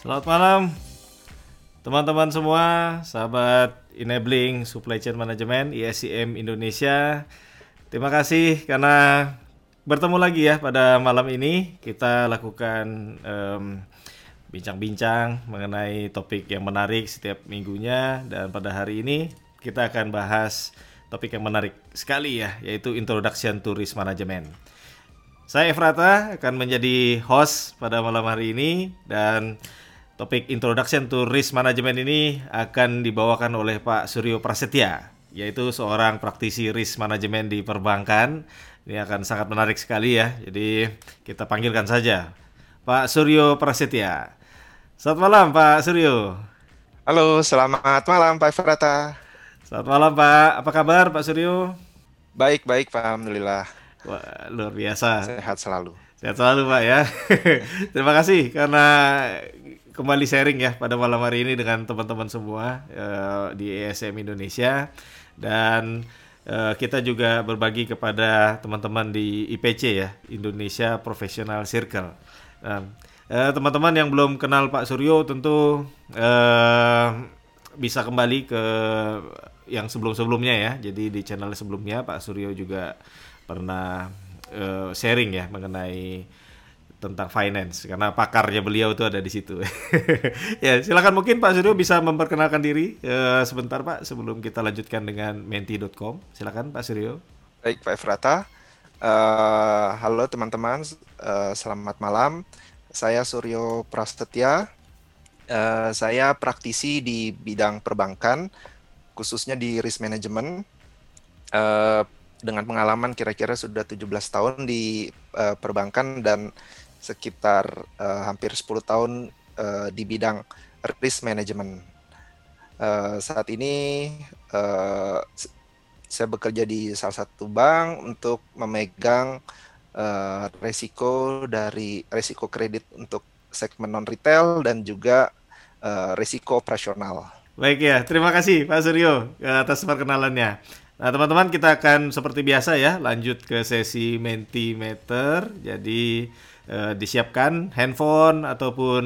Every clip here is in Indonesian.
Selamat malam teman-teman semua, sahabat Enabling Supply Chain Management ISCM Indonesia. Terima kasih karena bertemu lagi ya pada malam ini kita lakukan em, bincang-bincang mengenai topik yang menarik setiap minggunya dan pada hari ini kita akan bahas topik yang menarik sekali ya yaitu Introduction to Risk Management. Saya Efrata akan menjadi host pada malam hari ini dan topik Introduction to Risk Management ini akan dibawakan oleh Pak Suryo Prasetya yaitu seorang praktisi risk management di perbankan. Ini akan sangat menarik sekali ya. Jadi kita panggilkan saja Pak Suryo Prasetya. Selamat malam Pak Suryo. Halo, selamat malam Pak Frata. Selamat malam Pak. Apa kabar Pak Suryo? Baik, baik Pak, Alhamdulillah. Wah, luar biasa. Sehat selalu. Sehat selalu Pak ya. Terima kasih karena kembali sharing ya pada malam hari ini dengan teman-teman semua eh, di ESM Indonesia dan eh, kita juga berbagi kepada teman-teman di IPC ya Indonesia Professional Circle. Eh, teman-teman yang belum kenal Pak Suryo tentu eh, bisa kembali ke yang sebelum-sebelumnya ya. Jadi di channel sebelumnya Pak Suryo juga pernah eh, sharing ya mengenai tentang finance karena pakarnya beliau itu ada di situ. ya, silakan mungkin Pak Suryo bisa memperkenalkan diri eh, sebentar Pak sebelum kita lanjutkan dengan menti.com. Silakan Pak Suryo. Baik Pak Efrata. Eh, halo teman-teman, Eh, selamat malam. Saya Suryo Prasetya. Eh, saya praktisi di bidang perbankan, khususnya di risk management. Eh, dengan pengalaman kira-kira sudah 17 tahun di eh, perbankan dan sekitar eh, hampir 10 tahun eh, di bidang risk management. Eh, saat ini s- saya bekerja di salah satu bank untuk memegang eh, resiko dari resiko kredit untuk segmen non retail dan juga eh, resiko operasional. Baik ya, terima kasih Pak Suryo atas perkenalannya. Nah, teman-teman kita akan seperti biasa ya, lanjut ke sesi Mentimeter. Jadi eh, disiapkan handphone ataupun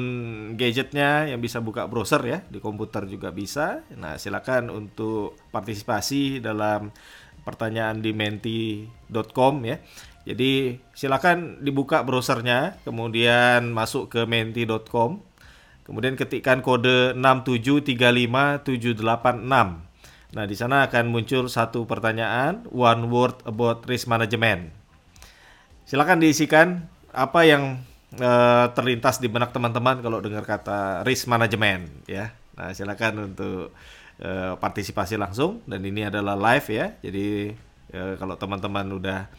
gadgetnya yang bisa buka browser ya, di komputer juga bisa. Nah, silakan untuk partisipasi dalam pertanyaan di menti.com ya. Jadi silakan dibuka browsernya, kemudian masuk ke menti.com. Kemudian ketikkan kode 6735786. Nah, di sana akan muncul satu pertanyaan, one word about risk management. Silakan diisikan apa yang eh, terlintas di benak teman-teman kalau dengar kata risk management ya. Nah, silakan untuk eh, partisipasi langsung dan ini adalah live ya. Jadi eh, kalau teman-teman udah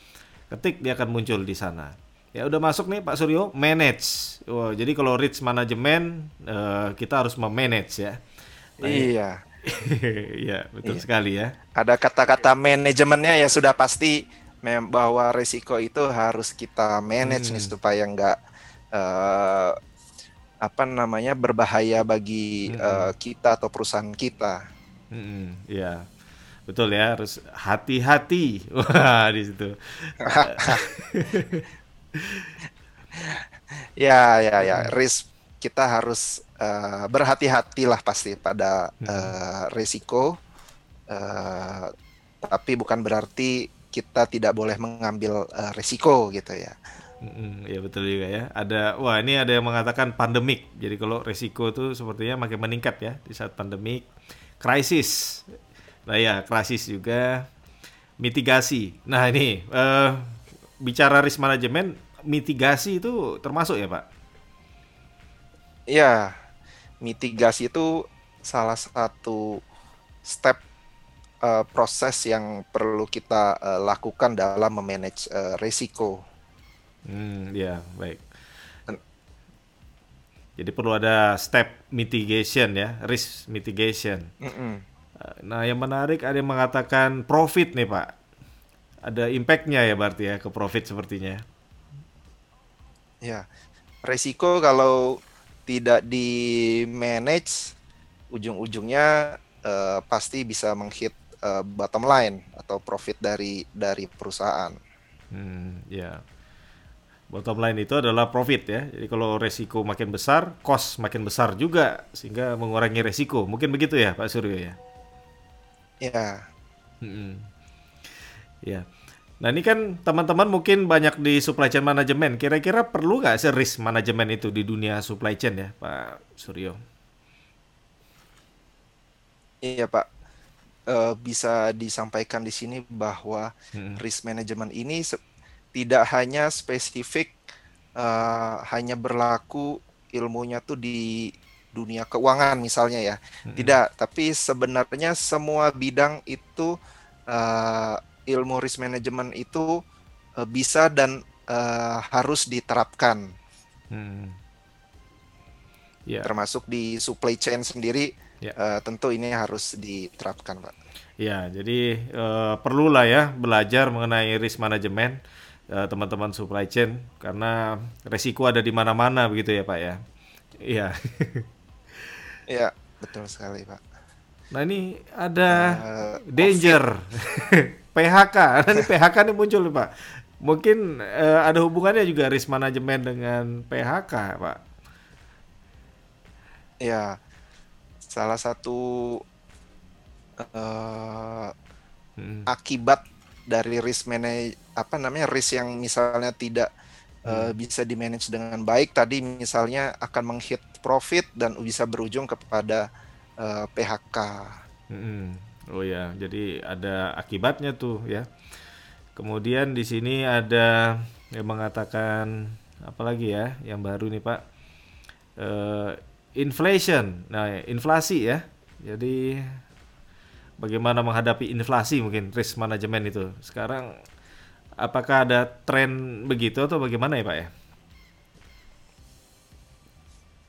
ketik dia akan muncul di sana. Ya udah masuk nih Pak Suryo, manage. Wah, jadi kalau risk management eh, kita harus memanage ya. Iya, Iya, betul sekali ya. ada kata-kata manajemennya ya sudah pasti mem- bahwa resiko itu harus kita manage nih supaya nggak eh, apa namanya berbahaya bagi eh, kita atau perusahaan kita. Mm, Iya. Betul ya, harus hati-hati. Wah, di situ. Ya, ya, ya. Risk kita harus eh, berhati-hatilah pasti pada eh, risiko, eh, tapi bukan berarti kita tidak boleh mengambil eh, risiko gitu ya. Mm, ya betul juga ya. Ada wah ini ada yang mengatakan pandemik. Jadi kalau resiko itu sepertinya makin meningkat ya di saat pandemik. Krisis. Nah ya, krisis juga mitigasi. Nah, ini eh, bicara risk management, mitigasi itu termasuk ya, Pak? Ya, mitigasi itu salah satu step eh, proses yang perlu kita eh, lakukan dalam memanage eh, risiko. Hmm, ya, baik. Jadi perlu ada step mitigation ya, risk mitigation. Mm-mm. Nah, yang menarik ada yang mengatakan profit nih, Pak. Ada impact-nya ya berarti ya ke profit sepertinya. Ya, resiko kalau tidak di manage, ujung-ujungnya eh, pasti bisa menghit eh, bottom line atau profit dari dari perusahaan. Hmm, ya. Bottom line itu adalah profit ya. Jadi kalau resiko makin besar, cost makin besar juga sehingga mengurangi resiko. Mungkin begitu ya Pak Suryo ya. Ya. Hmm. Ya. Nah ini kan teman-teman mungkin banyak di supply chain management. Kira-kira perlu nggak sih risk management itu di dunia supply chain ya Pak Suryo? Iya Pak. Uh, bisa disampaikan di sini bahwa hmm. risk management ini tidak hanya spesifik uh, hanya berlaku ilmunya tuh di dunia keuangan misalnya ya. Hmm. Tidak, tapi sebenarnya semua bidang itu uh, ilmu risk management itu uh, bisa dan uh, harus diterapkan. Hmm. Yeah. Termasuk di supply chain sendiri. Ya. uh, tentu ini harus diterapkan, Pak. Ya, jadi uh, perlulah ya belajar mengenai risk management Eh, teman-teman supply chain karena resiko ada di mana-mana begitu ya Pak ya. Iya. Iya, betul sekali Pak. Nah ini ada uh, danger PHK. Nah, ini PHK ini muncul Pak. Mungkin uh, ada hubungannya juga risk management dengan PHK Pak. Ya, salah satu uh, hmm. akibat dari risk manage apa namanya risk yang misalnya tidak hmm. uh, bisa di manage dengan baik tadi misalnya akan menghit profit dan bisa berujung kepada uh, eh, PHK. Hmm. Oh ya, jadi ada akibatnya tuh ya. Kemudian di sini ada yang mengatakan apa lagi ya yang baru nih Pak uh, inflation. Nah inflasi ya. Jadi bagaimana menghadapi inflasi mungkin risk management itu. Sekarang apakah ada tren begitu atau bagaimana ya Pak ya?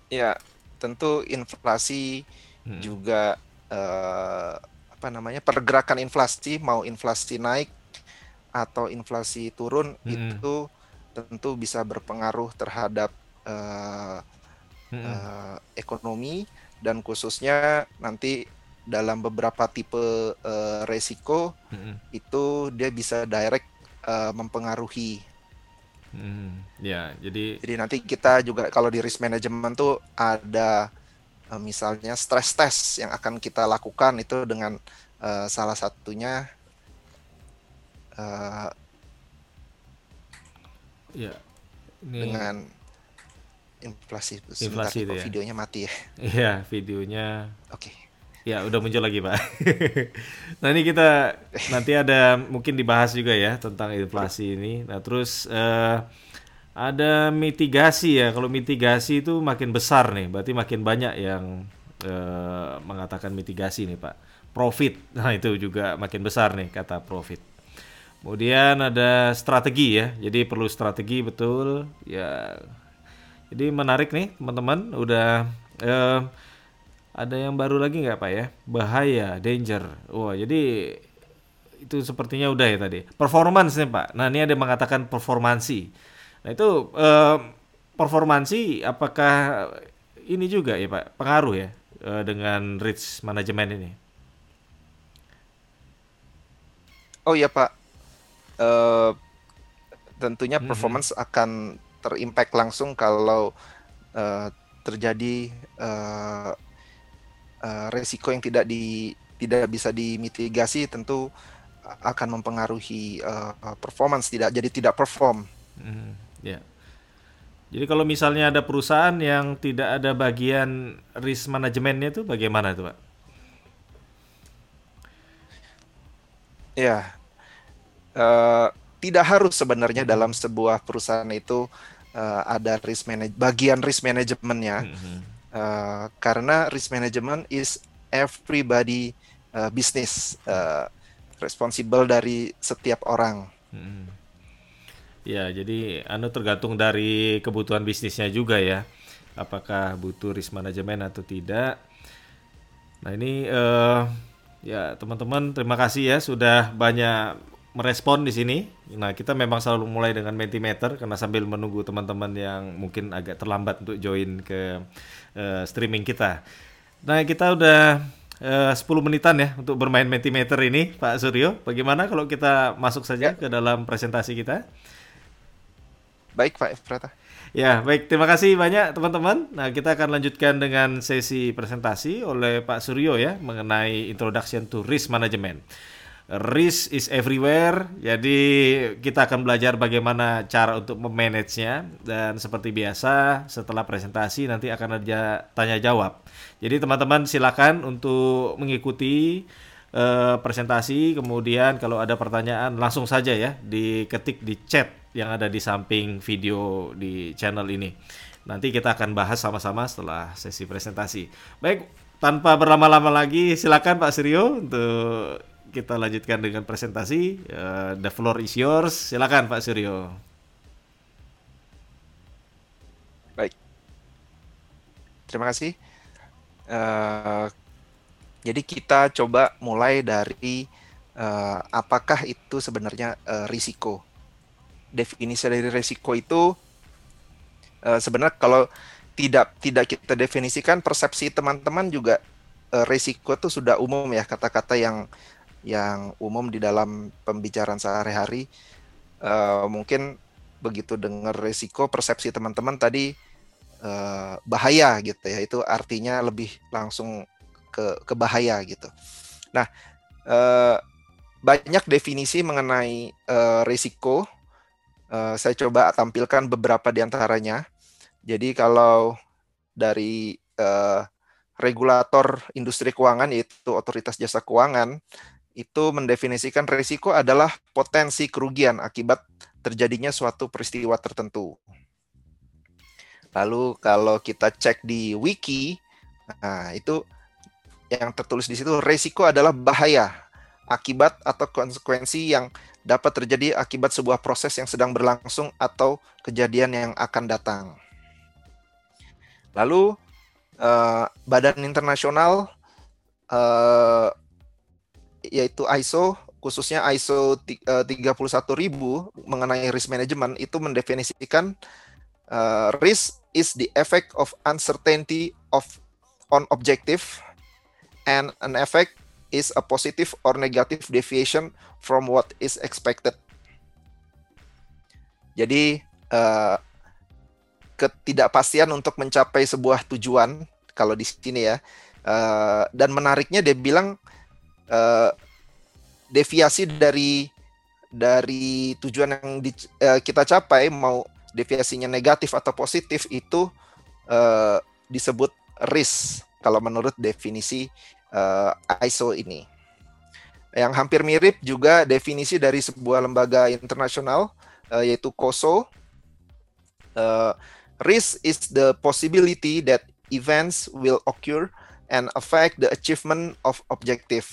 Ya, tentu inflasi hmm. juga eh, apa namanya pergerakan inflasi mau inflasi naik atau inflasi turun hmm. itu tentu bisa berpengaruh terhadap eh, hmm. eh, ekonomi dan khususnya nanti dalam beberapa tipe uh, resiko mm-hmm. itu dia bisa direct uh, mempengaruhi. Mm, ya, jadi jadi nanti kita juga kalau di risk management tuh ada uh, misalnya stress test yang akan kita lakukan itu dengan uh, salah satunya uh, ya ini... dengan inflasi. inflasi itu ya. videonya mati ya. Iya, videonya. Oke. Okay. Ya, udah muncul lagi, Pak. nah, ini kita nanti ada mungkin dibahas juga ya tentang inflasi ini. Nah, terus uh, ada mitigasi ya. Kalau mitigasi itu makin besar nih, berarti makin banyak yang uh, mengatakan mitigasi nih, Pak. Profit. Nah, itu juga makin besar nih kata profit. Kemudian ada strategi ya. Jadi perlu strategi betul. Ya. Jadi menarik nih, teman-teman. Udah uh, ada yang baru lagi nggak Pak ya? Bahaya, danger. Wah, jadi itu sepertinya udah ya tadi. Performance nih Pak. Nah, ini ada yang mengatakan performansi. Nah, itu eh, performansi apakah ini juga ya Pak pengaruh ya eh, dengan risk management ini? Oh iya Pak. Uh, tentunya hmm. performance mm -hmm. akan terimpact langsung kalau uh, terjadi uh, uh, resiko yang tidak di tidak bisa dimitigasi tentu akan mempengaruhi uh, performance tidak jadi tidak perform. Hmm, ya. Yeah. Jadi kalau misalnya ada perusahaan yang tidak ada bagian risk manajemennya itu bagaimana itu, Pak? Ya, uh, tidak harus sebenarnya dalam sebuah perusahaan itu uh, ada risk manage bagian risk manajemennya. Mm -hmm uh, karena risk management is everybody uh, business uh, responsible dari setiap orang. Hmm. Ya, jadi anu tergantung dari kebutuhan bisnisnya juga ya. Apakah butuh risk management atau tidak. Nah, ini uh, ya teman-teman terima kasih ya sudah banyak merespon di sini. Nah, kita memang selalu mulai dengan Mentimeter karena sambil menunggu teman-teman yang mungkin agak terlambat untuk join ke uh, streaming kita. Nah, kita udah eh, uh, 10 menitan ya untuk bermain Mentimeter ini, Pak Suryo. Bagaimana kalau kita masuk saja ya. ke dalam presentasi kita? Baik Pak Efrata. Ya, baik. Terima kasih banyak teman-teman. Nah, kita akan lanjutkan dengan sesi presentasi oleh Pak Suryo ya mengenai Introduction to Risk Management. Risk is everywhere, jadi kita akan belajar bagaimana cara untuk memanagenya dan seperti biasa setelah presentasi nanti akan ada tanya jawab. Jadi teman-teman silakan untuk mengikuti uh, presentasi, kemudian kalau ada pertanyaan langsung saja ya diketik di chat yang ada di samping video di channel ini. Nanti kita akan bahas sama-sama setelah sesi presentasi. Baik, tanpa berlama-lama lagi silakan Pak Suryo untuk kita lanjutkan dengan presentasi. Uh, the floor is yours. Silakan Pak Suryo. Baik. Terima kasih. Uh, jadi kita coba mulai dari uh, apakah itu sebenarnya uh, risiko. Definisi dari risiko itu uh, sebenarnya kalau tidak tidak kita definisikan persepsi teman-teman juga uh, risiko itu sudah umum ya kata-kata yang yang umum di dalam pembicaraan sehari-hari uh, mungkin begitu dengar resiko persepsi teman-teman tadi uh, bahaya gitu ya itu artinya lebih langsung ke ke bahaya gitu. Nah uh, banyak definisi mengenai uh, risiko. Uh, saya coba tampilkan beberapa di antaranya. Jadi kalau dari uh, regulator industri keuangan yaitu otoritas jasa keuangan itu mendefinisikan risiko adalah potensi kerugian akibat terjadinya suatu peristiwa tertentu. Lalu kalau kita cek di wiki, nah itu yang tertulis di situ risiko adalah bahaya akibat atau konsekuensi yang dapat terjadi akibat sebuah proses yang sedang berlangsung atau kejadian yang akan datang. Lalu uh, Badan Internasional uh, yaitu ISO khususnya ISO 31000 eh, mengenai risk management itu mendefinisikan uh, risk is the effect of uncertainty of on objective and an effect is a positive or negative deviation from what is expected. Jadi uh, ketidakpastian untuk mencapai sebuah tujuan kalau di sini ya. Uh, dan menariknya dia bilang uh, deviasi dari dari tujuan yang di, uh, kita capai mau deviasinya negatif atau positif itu uh, disebut risk kalau menurut definisi uh, ISO ini. Yang hampir mirip juga definisi dari sebuah lembaga internasional uh, yaitu COSO. Uh, risk is the possibility that events will occur and affect the achievement of objective.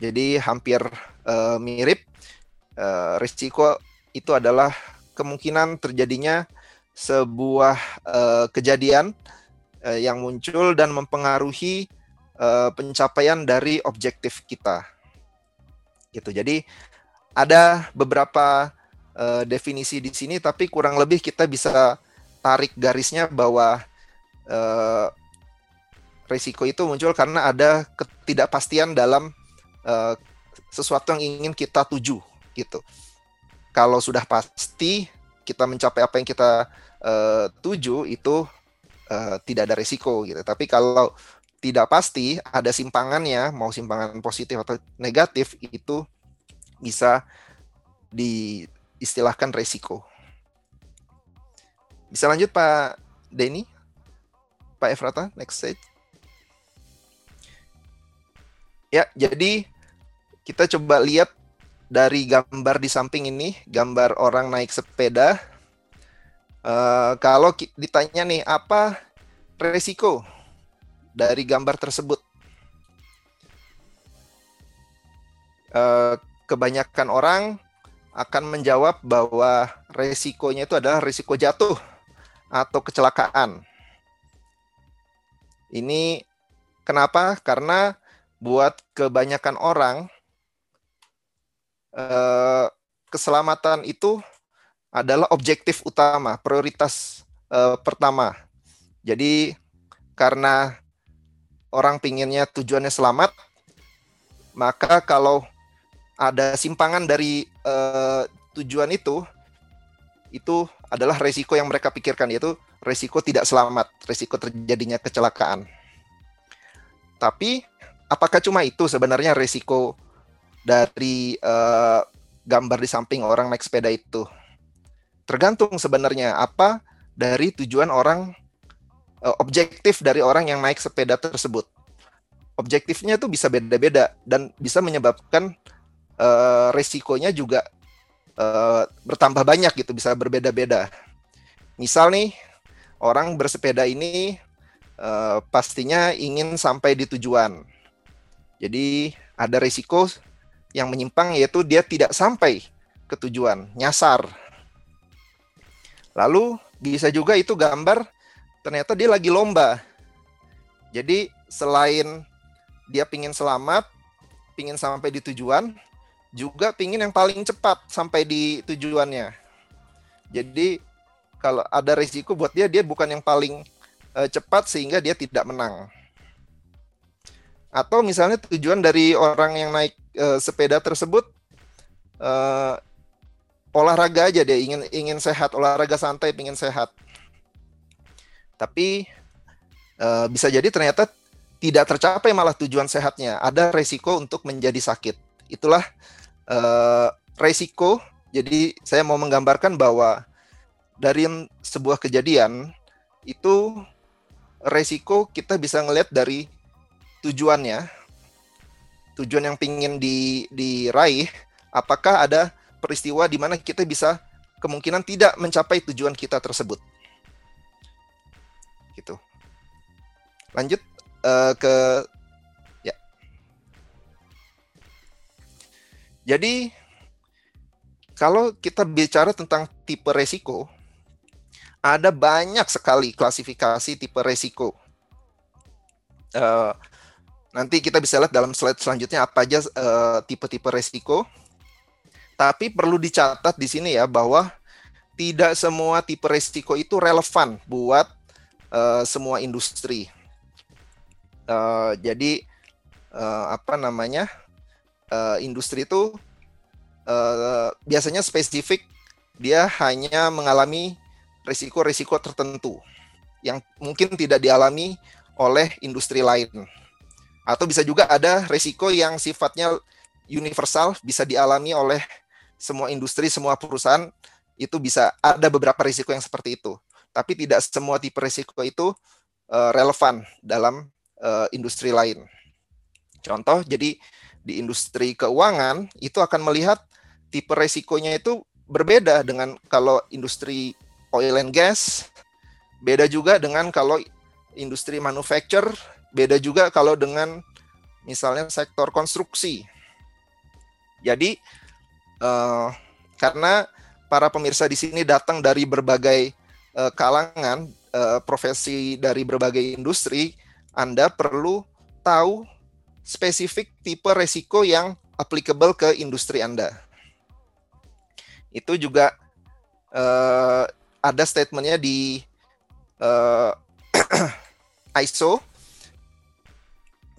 Jadi hampir uh, mirip. Uh, risiko itu adalah kemungkinan terjadinya sebuah uh, kejadian uh, yang muncul dan mempengaruhi uh, pencapaian dari objektif kita. Gitu. Jadi ada beberapa uh, definisi di sini, tapi kurang lebih kita bisa tarik garisnya bahwa uh, risiko itu muncul karena ada ketidakpastian dalam uh, sesuatu yang ingin kita tuju gitu. Kalau sudah pasti kita mencapai apa yang kita uh, tuju itu uh, tidak ada risiko gitu. Tapi kalau tidak pasti ada simpangannya, mau simpangan positif atau negatif itu bisa diistilahkan risiko. Bisa lanjut Pak Denny? Pak Efrata, next slide. Ya, jadi kita coba lihat dari gambar di samping ini, gambar orang naik sepeda. Uh, kalau ditanya nih, apa resiko dari gambar tersebut? Uh, kebanyakan orang akan menjawab bahwa resikonya itu adalah risiko jatuh atau kecelakaan. Ini kenapa? Karena buat kebanyakan orang eh, keselamatan itu adalah objektif utama, prioritas eh, pertama. Jadi karena orang pinginnya tujuannya selamat, maka kalau ada simpangan dari eh, tujuan itu, itu adalah resiko yang mereka pikirkan yaitu resiko tidak selamat, resiko terjadinya kecelakaan. Tapi apakah cuma itu sebenarnya resiko dari uh, gambar di samping orang naik sepeda itu? Tergantung sebenarnya apa dari tujuan orang uh, objektif dari orang yang naik sepeda tersebut. Objektifnya itu bisa beda-beda dan bisa menyebabkan uh, resikonya juga uh, bertambah banyak gitu, bisa berbeda-beda. Misal nih, orang bersepeda ini uh, pastinya ingin sampai di tujuan. Jadi ada risiko yang menyimpang yaitu dia tidak sampai ke tujuan, nyasar. Lalu bisa juga itu gambar ternyata dia lagi lomba. Jadi selain dia pingin selamat, pingin sampai di tujuan, juga pingin yang paling cepat sampai di tujuannya. Jadi kalau ada risiko buat dia, dia bukan yang paling uh, cepat sehingga dia tidak menang. Atau misalnya tujuan dari orang yang naik uh, sepeda tersebut uh, olahraga aja dia ingin ingin sehat, olahraga santai, ingin sehat. Tapi uh, bisa jadi ternyata tidak tercapai malah tujuan sehatnya. Ada resiko untuk menjadi sakit. Itulah uh, resiko. Jadi saya mau menggambarkan bahwa dari sebuah kejadian itu resiko kita bisa ngelihat dari tujuannya, tujuan yang pingin di, diraih, apakah ada peristiwa di mana kita bisa kemungkinan tidak mencapai tujuan kita tersebut. Gitu. Lanjut uh, ke Jadi kalau kita bicara tentang tipe resiko, ada banyak sekali klasifikasi tipe resiko. Uh, nanti kita bisa lihat dalam slide selanjutnya apa aja eh, tipe-tipe resiko. Tapi perlu dicatat di sini ya bahwa tidak semua tipe resiko itu relevan buat uh, semua industri. Uh, jadi uh, apa namanya? uh, industri itu uh, biasanya spesifik dia hanya mengalami risiko-risiko tertentu yang mungkin tidak dialami oleh industri lain. Atau bisa juga ada risiko yang sifatnya universal bisa dialami oleh semua industri, semua perusahaan itu bisa ada beberapa risiko yang seperti itu. Tapi tidak semua tipe risiko itu uh, relevan dalam uh, industri lain. Contoh, jadi di industri keuangan itu akan melihat tipe resikonya itu berbeda dengan kalau industri oil and gas, beda juga dengan kalau industri manufacture, beda juga kalau dengan misalnya sektor konstruksi. Jadi uh, karena para pemirsa di sini datang dari berbagai uh, kalangan, uh, profesi dari berbagai industri, Anda perlu tahu spesifik tipe resiko yang applicable ke industri Anda. Itu juga uh, ada statementnya di uh, ISO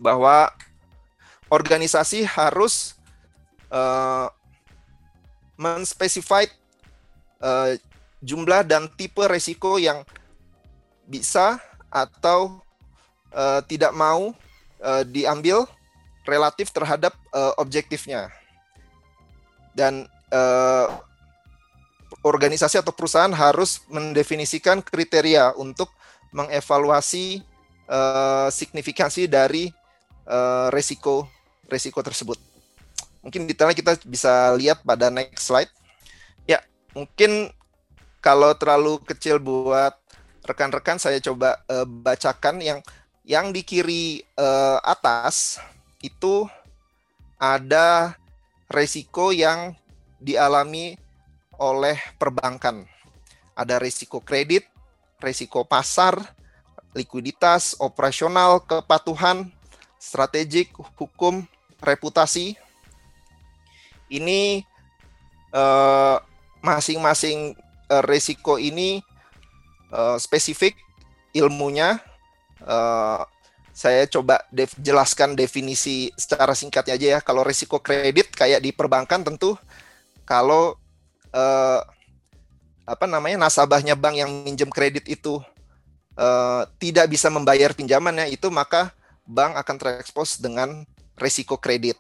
bahwa organisasi harus uh, uh, jumlah dan tipe resiko yang bisa atau uh, tidak mau uh, diambil relatif terhadap uh, objektifnya. Dan uh, organisasi atau perusahaan harus mendefinisikan kriteria untuk mengevaluasi uh, signifikansi dari uh, resiko resiko tersebut. Mungkin detailnya kita bisa lihat pada next slide. Ya, mungkin kalau terlalu kecil buat rekan-rekan saya coba uh, bacakan yang yang di kiri uh, atas itu ada resiko yang dialami oleh perbankan. Ada risiko kredit, risiko pasar, likuiditas, operasional, kepatuhan, strategik, hukum, reputasi. Ini eh, masing-masing uh, risiko ini uh, spesifik ilmunya. Uh, saya coba def jelaskan definisi secara singkatnya aja ya. Kalau risiko kredit kayak di perbankan tentu kalau uh, apa namanya nasabahnya bank yang minjem kredit itu uh, tidak bisa membayar pinjamannya itu maka bank akan terekspos dengan resiko kredit.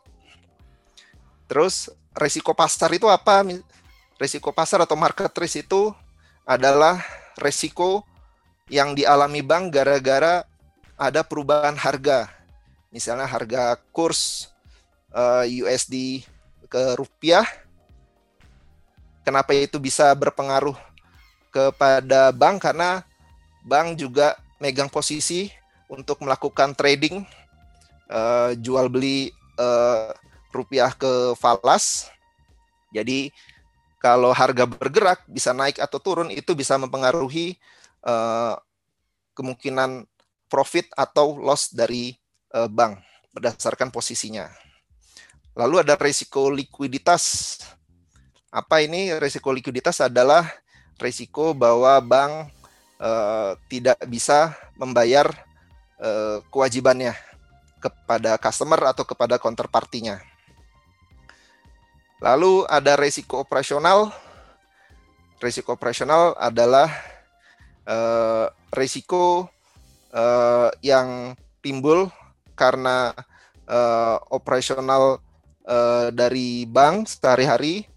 Terus resiko pasar itu apa? Resiko pasar atau market risk itu adalah resiko yang dialami bank gara-gara ada perubahan harga. Misalnya harga kurs eh, USD ke rupiah. Kenapa itu bisa berpengaruh kepada bank? Karena bank juga megang posisi untuk melakukan trading uh, jual beli uh, rupiah ke falas. Jadi kalau harga bergerak bisa naik atau turun itu bisa mempengaruhi uh, kemungkinan profit atau loss dari uh, bank berdasarkan posisinya. Lalu ada risiko likuiditas. Apa ini risiko likuiditas adalah risiko bahwa bank uh, tidak bisa membayar uh, kewajibannya kepada customer atau kepada counterpartinya. Lalu ada risiko operasional. Risiko operasional adalah uh, risiko uh, yang timbul karena uh, operasional uh, dari bank sehari-hari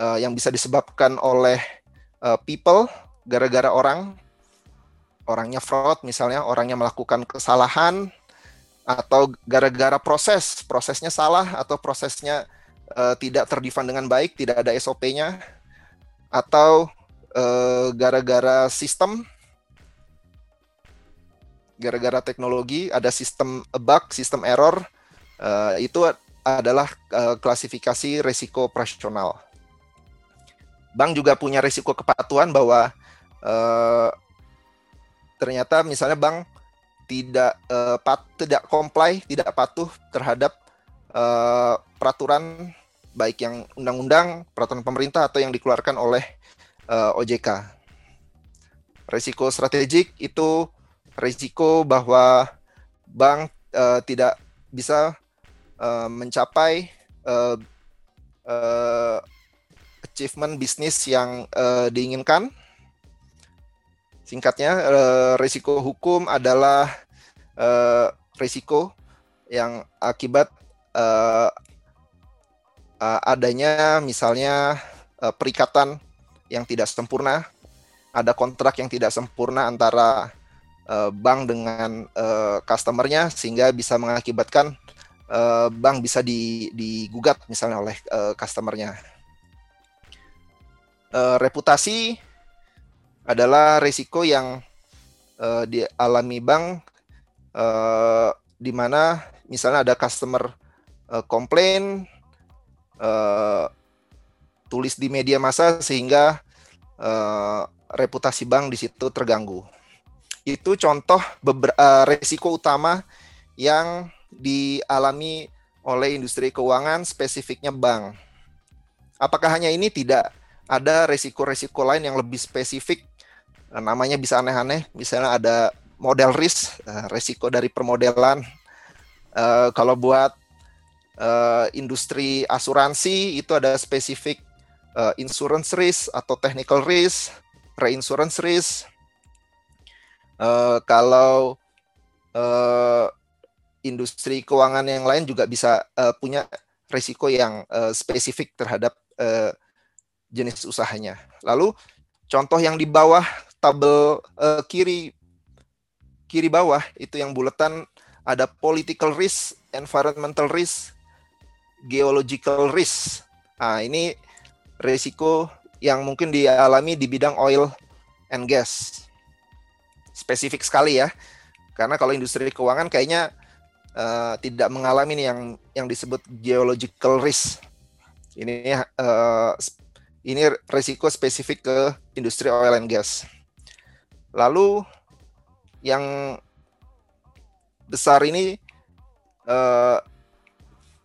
uh, yang bisa disebabkan oleh uh, people gara-gara orang orangnya fraud misalnya orangnya melakukan kesalahan atau gara-gara proses prosesnya salah atau prosesnya uh, tidak terdefine dengan baik, tidak ada SOP-nya, atau uh, gara-gara sistem, gara-gara teknologi, ada sistem bug, sistem error, uh, itu adalah uh, klasifikasi risiko operasional. Bank juga punya risiko kepatuhan bahwa uh, ternyata misalnya bank tidak uh, pat, tidak comply, tidak patuh terhadap uh, peraturan baik yang undang-undang, peraturan pemerintah atau yang dikeluarkan oleh uh, eh, OJK. Risiko strategik itu risiko bahwa bank uh, tidak bisa uh, mencapai uh, uh, achievement bisnis yang uh, diinginkan. Singkatnya, uh, risiko hukum adalah uh, risiko yang akibat uh, adanya misalnya perikatan yang tidak sempurna, ada kontrak yang tidak sempurna antara bank dengan customernya sehingga bisa mengakibatkan bank bisa digugat misalnya oleh customernya. Reputasi adalah risiko yang uh, dialami bank uh, di mana misalnya ada customer uh, komplain uh, tulis di media massa sehingga uh, reputasi bank di situ terganggu. Itu contoh uh, resiko utama yang dialami oleh industri keuangan spesifiknya bank. Apakah hanya ini tidak ada resiko-resiko lain yang lebih spesifik? Namanya bisa aneh-aneh, misalnya ada model risk, resiko dari permodelan. kalau buat industri asuransi itu ada spesifik insurance risk atau technical risk, reinsurance risk. Kalau industri keuangan yang lain juga bisa punya risiko yang spesifik terhadap jenis usahanya. Lalu contoh yang di bawah tabel uh, kiri kiri bawah itu yang buletan ada political risk, environmental risk, geological risk. Nah, ini risiko yang mungkin dialami di bidang oil and gas. Spesifik sekali ya. Karena kalau industri keuangan kayaknya uh, tidak mengalami nih yang yang disebut geological risk. Ini uh, ini risiko spesifik ke industri oil and gas. Lalu yang besar ini uh,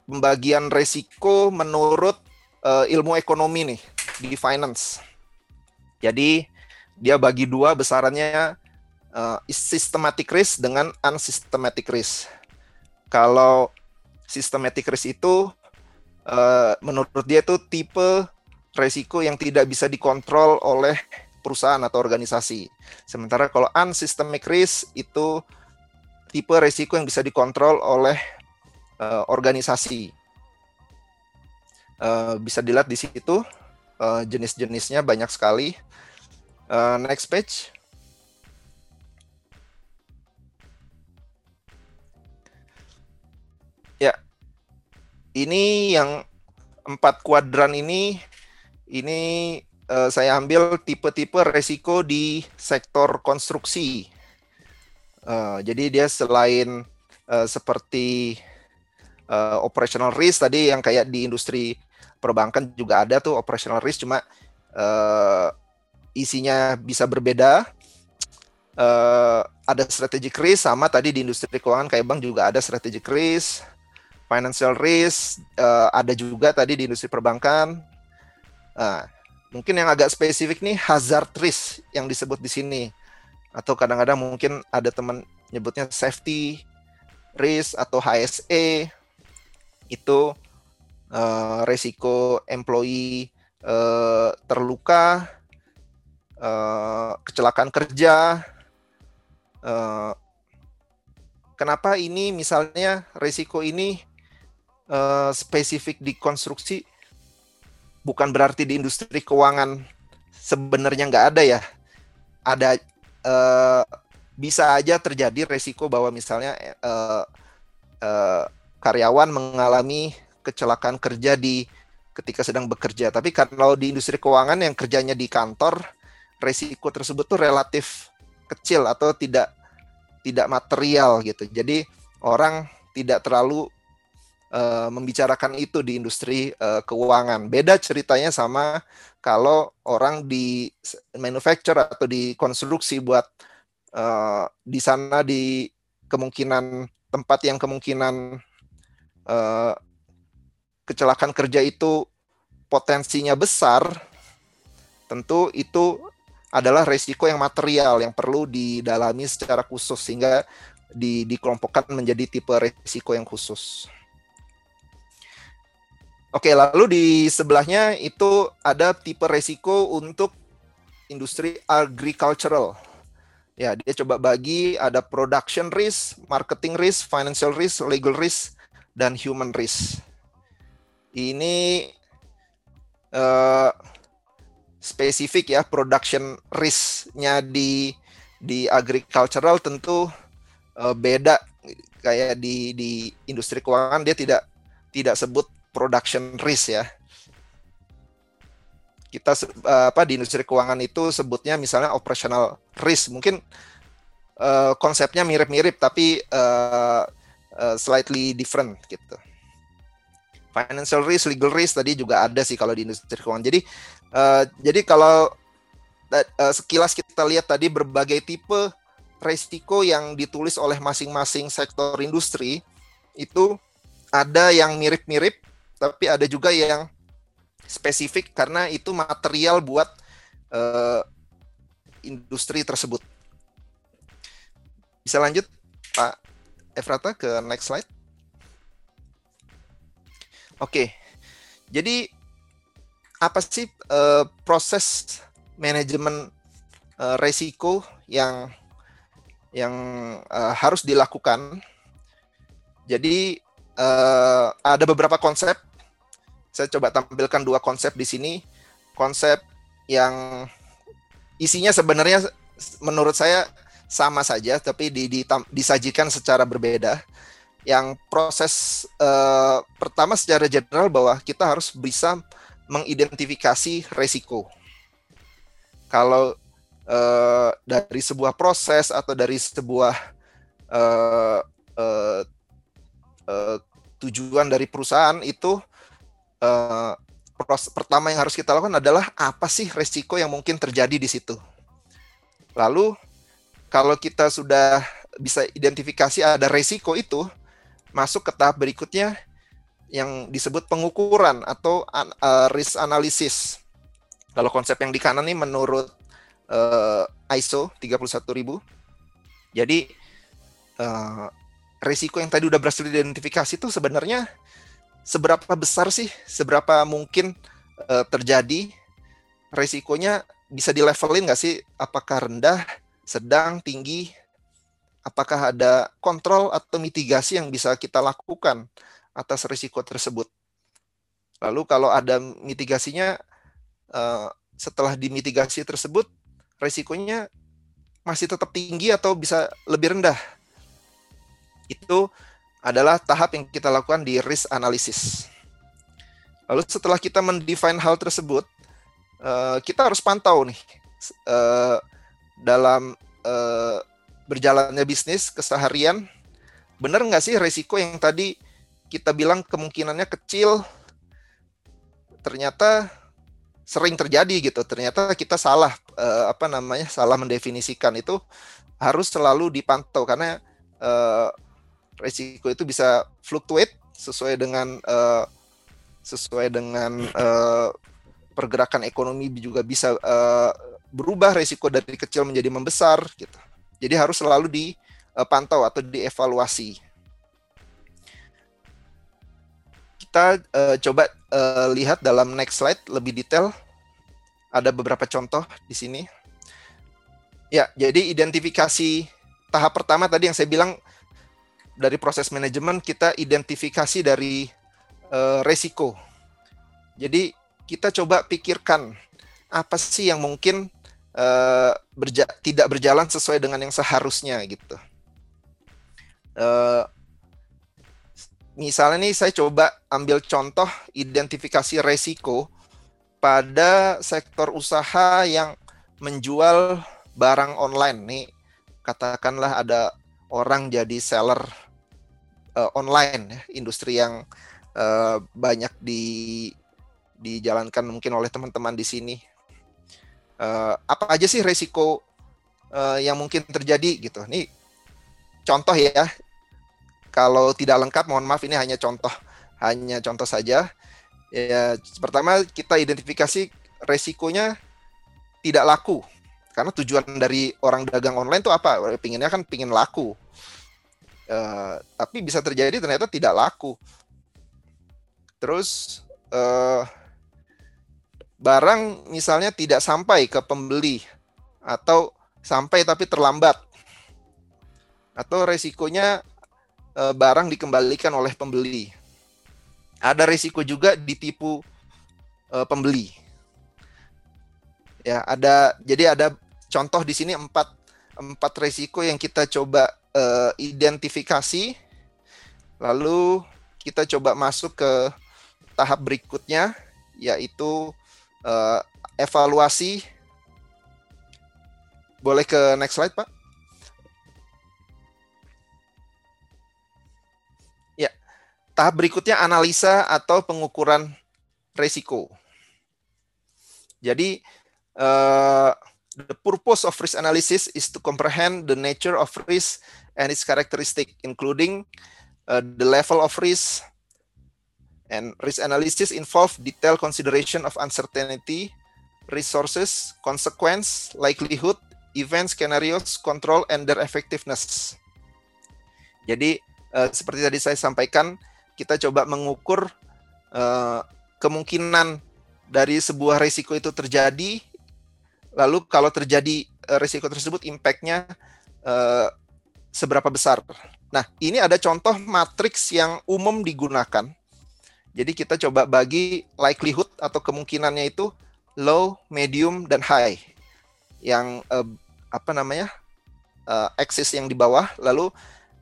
pembagian resiko menurut uh, ilmu ekonomi nih di finance. Jadi dia bagi dua besarannya uh, systematic risk dengan unsystematic risk. Kalau systematic risk itu uh, menurut dia itu tipe resiko yang tidak bisa dikontrol oleh perusahaan atau organisasi. Sementara kalau unsystemic risk itu tipe resiko yang bisa dikontrol oleh uh, organisasi. Uh, bisa dilihat di situ uh, jenis-jenisnya banyak sekali. Uh, next page. Ya, ini yang empat kuadran ini, ini uh, saya ambil tipe-tipe resiko di sektor konstruksi. Uh, jadi dia selain uh, seperti uh, operational risk tadi yang kayak di industri perbankan juga ada tuh operational risk cuma uh, isinya bisa berbeda. Uh, ada strategic risk sama tadi di industri keuangan kayak bank juga ada strategic risk, financial risk, uh, ada juga tadi di industri perbankan. Nah, mungkin yang agak spesifik nih hazard risk yang disebut di sini atau kadang-kadang mungkin ada teman nyebutnya safety risk atau HSE itu uh, resiko employee uh, terluka, uh, kecelakaan kerja. Uh, kenapa ini misalnya resiko ini uh, spesifik di konstruksi, bukan berarti di industri keuangan sebenarnya nggak ada ya. Ada uh, bisa aja terjadi resiko bahwa misalnya uh, uh, karyawan mengalami kecelakaan kerja di ketika sedang bekerja. Tapi kalau di industri keuangan yang kerjanya di kantor, resiko tersebut tuh relatif kecil atau tidak tidak material gitu. Jadi orang tidak terlalu uh, membicarakan itu di industri uh, keuangan. Beda ceritanya sama kalau orang di manufacture atau di konstruksi buat uh, di sana di kemungkinan tempat yang kemungkinan kecelakaan kerja itu potensinya besar, tentu itu adalah resiko yang material yang perlu didalami secara khusus sehingga di, dikelompokkan menjadi tipe resiko yang khusus. Oke, lalu di sebelahnya itu ada tipe resiko untuk industri agricultural. Ya, dia coba bagi ada production risk, marketing risk, financial risk, legal risk, dan human risk. Ini uh, spesifik ya production risk-nya di di agricultural tentu uh, beda kayak di di industri keuangan dia tidak tidak sebut production risk ya. Kita uh, apa di industri keuangan itu sebutnya misalnya operational risk. Mungkin uh, konsepnya mirip-mirip tapi uh, uh, slightly different gitu. Financial risk, legal risk tadi juga ada sih kalau di industri keuangan. Jadi uh, jadi kalau uh, sekilas kita lihat tadi berbagai tipe resiko yang ditulis oleh masing-masing sektor industri itu ada yang mirip-mirip tapi ada juga yang spesifik karena itu material buat uh, industri tersebut. Bisa lanjut, Pak Efrata ke next slide. Oke, jadi apa sih uh, proses manajemen uh, resiko yang yang uh, harus dilakukan? Jadi uh, ada beberapa konsep. Saya coba tampilkan dua konsep di sini. Konsep yang isinya sebenarnya menurut saya sama saja tapi di, di, disajikan secara berbeda. Yang proses uh, pertama secara general bahwa kita harus bisa mengidentifikasi resiko. Kalau uh, dari sebuah proses atau dari sebuah uh, uh, uh, tujuan dari perusahaan itu uh, pertama yang harus kita lakukan adalah apa sih resiko yang mungkin terjadi di situ. Lalu kalau kita sudah bisa identifikasi ada resiko itu, masuk ke tahap berikutnya yang disebut pengukuran atau uh, risk analysis. Kalau konsep yang di kanan ini menurut uh, ISO 31000. Jadi uh, resiko yang tadi udah berhasil diidentifikasi itu sebenarnya seberapa besar sih, seberapa mungkin uh, terjadi, resikonya bisa di levelin nggak sih? Apakah rendah, sedang, tinggi? Apakah ada kontrol atau mitigasi yang bisa kita lakukan atas risiko tersebut? Lalu kalau ada mitigasinya, uh, setelah dimitigasi tersebut, resikonya masih tetap tinggi atau bisa lebih rendah? Itu adalah tahap yang kita lakukan di risk analysis. Lalu setelah kita mendefine hal tersebut, uh, kita harus pantau nih uh, dalam uh, berjalannya bisnis keseharian, benar nggak sih resiko yang tadi kita bilang kemungkinannya kecil, ternyata sering terjadi gitu. Ternyata kita salah apa namanya salah mendefinisikan itu harus selalu dipantau karena resiko itu bisa fluctuate sesuai dengan uh, sesuai dengan uh, pergerakan ekonomi juga bisa uh, berubah resiko dari kecil menjadi membesar gitu. Jadi harus selalu dipantau atau dievaluasi. Kita uh, coba uh, lihat dalam next slide lebih detail. Ada beberapa contoh di sini. Ya, jadi identifikasi tahap pertama tadi yang saya bilang dari proses manajemen kita identifikasi dari uh, resiko. Jadi kita coba pikirkan apa sih yang mungkin uh, berja tidak berjalan sesuai dengan yang seharusnya gitu. Uh, misalnya nih saya coba ambil contoh identifikasi resiko pada sektor usaha yang menjual barang online nih katakanlah ada orang jadi seller uh, online ya, industri yang uh, banyak di dijalankan mungkin oleh teman-teman di sini. Uh, apa aja sih resiko uh, yang mungkin terjadi gitu? Nih contoh ya. Kalau tidak lengkap, mohon maaf ini hanya contoh, hanya contoh saja. Ya, pertama kita identifikasi resikonya tidak laku karena tujuan dari orang dagang online itu apa? Pinginnya kan pingin laku. Uh, tapi bisa terjadi ternyata tidak laku. Terus uh, barang misalnya tidak sampai ke pembeli atau sampai tapi terlambat atau resikonya uh, barang dikembalikan oleh pembeli. Ada resiko juga ditipu uh, pembeli. Ya, ada jadi ada contoh di sini empat empat resiko yang kita coba uh, identifikasi, lalu kita coba masuk ke tahap berikutnya, yaitu uh, evaluasi. Boleh ke next slide, Pak? Ya, tahap berikutnya analisa atau pengukuran resiko. Jadi, uh, the purpose of risk analysis is to comprehend the nature of risk and its characteristic, including uh, the level of risk. And risk analysis involve detailed consideration of uncertainty, resources, consequence, likelihood, event scenarios, control, and their effectiveness. Jadi uh, seperti tadi saya sampaikan, kita coba mengukur uh, kemungkinan dari sebuah risiko itu terjadi. Lalu kalau terjadi uh, risiko tersebut, impact-nya uh, seberapa besar. Nah, ini ada contoh matriks yang umum digunakan. Jadi kita coba bagi likelihood atau kemungkinannya itu low, medium, dan high. Yang uh, apa namanya? Axis yang di bawah, lalu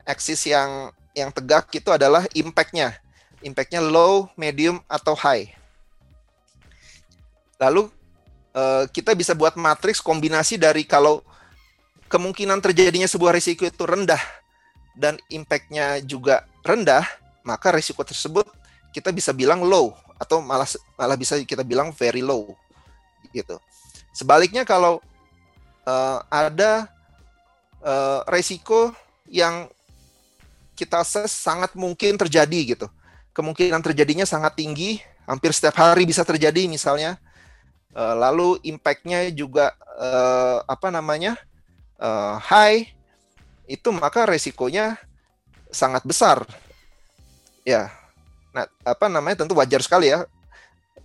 axis yang yang tegak itu adalah impact-nya. Impact-nya low, medium, atau high. Lalu uh, kita bisa buat matriks kombinasi dari kalau kemungkinan terjadinya sebuah risiko itu rendah dan impact-nya juga rendah, maka risiko tersebut kita bisa bilang low atau malah malah bisa kita bilang very low gitu. Sebaliknya kalau uh, ada uh, risiko yang kita assess sangat mungkin terjadi gitu. Kemungkinan terjadinya sangat tinggi, hampir setiap hari bisa terjadi misalnya. Uh, lalu impact-nya juga uh, apa namanya? Uh, high itu maka resikonya sangat besar. Ya. Nah, apa namanya tentu wajar sekali ya.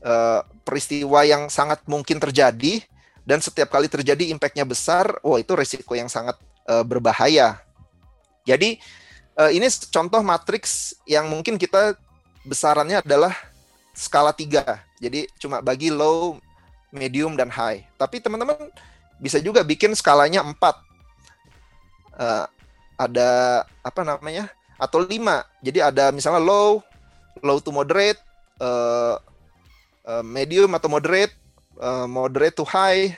uh, peristiwa yang sangat mungkin terjadi dan setiap kali terjadi impactnya besar, wah itu resiko yang sangat uh, berbahaya. Jadi uh, ini contoh matriks yang mungkin kita besarannya adalah skala tiga. Jadi cuma bagi low, medium dan high. Tapi teman-teman bisa juga bikin skalanya empat. Uh, ada apa namanya? Atau lima. Jadi ada misalnya low, low to moderate, uh, uh, medium atau moderate, uh, moderate to high,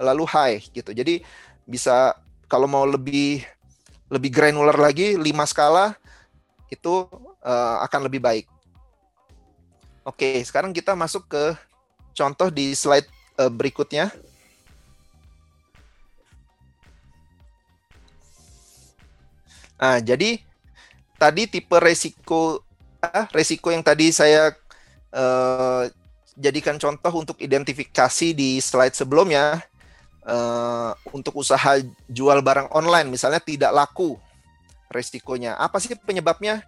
lalu high gitu. Jadi bisa kalau mau lebih lebih granular lagi, lima skala itu uh, akan lebih baik. Oke, sekarang kita masuk ke contoh di slide uh, berikutnya. Nah, jadi tadi tipe resiko ah, resiko yang tadi saya uh, jadikan contoh untuk identifikasi di slide sebelumnya uh, untuk usaha jual barang online misalnya tidak laku resikonya. Apa sih penyebabnya?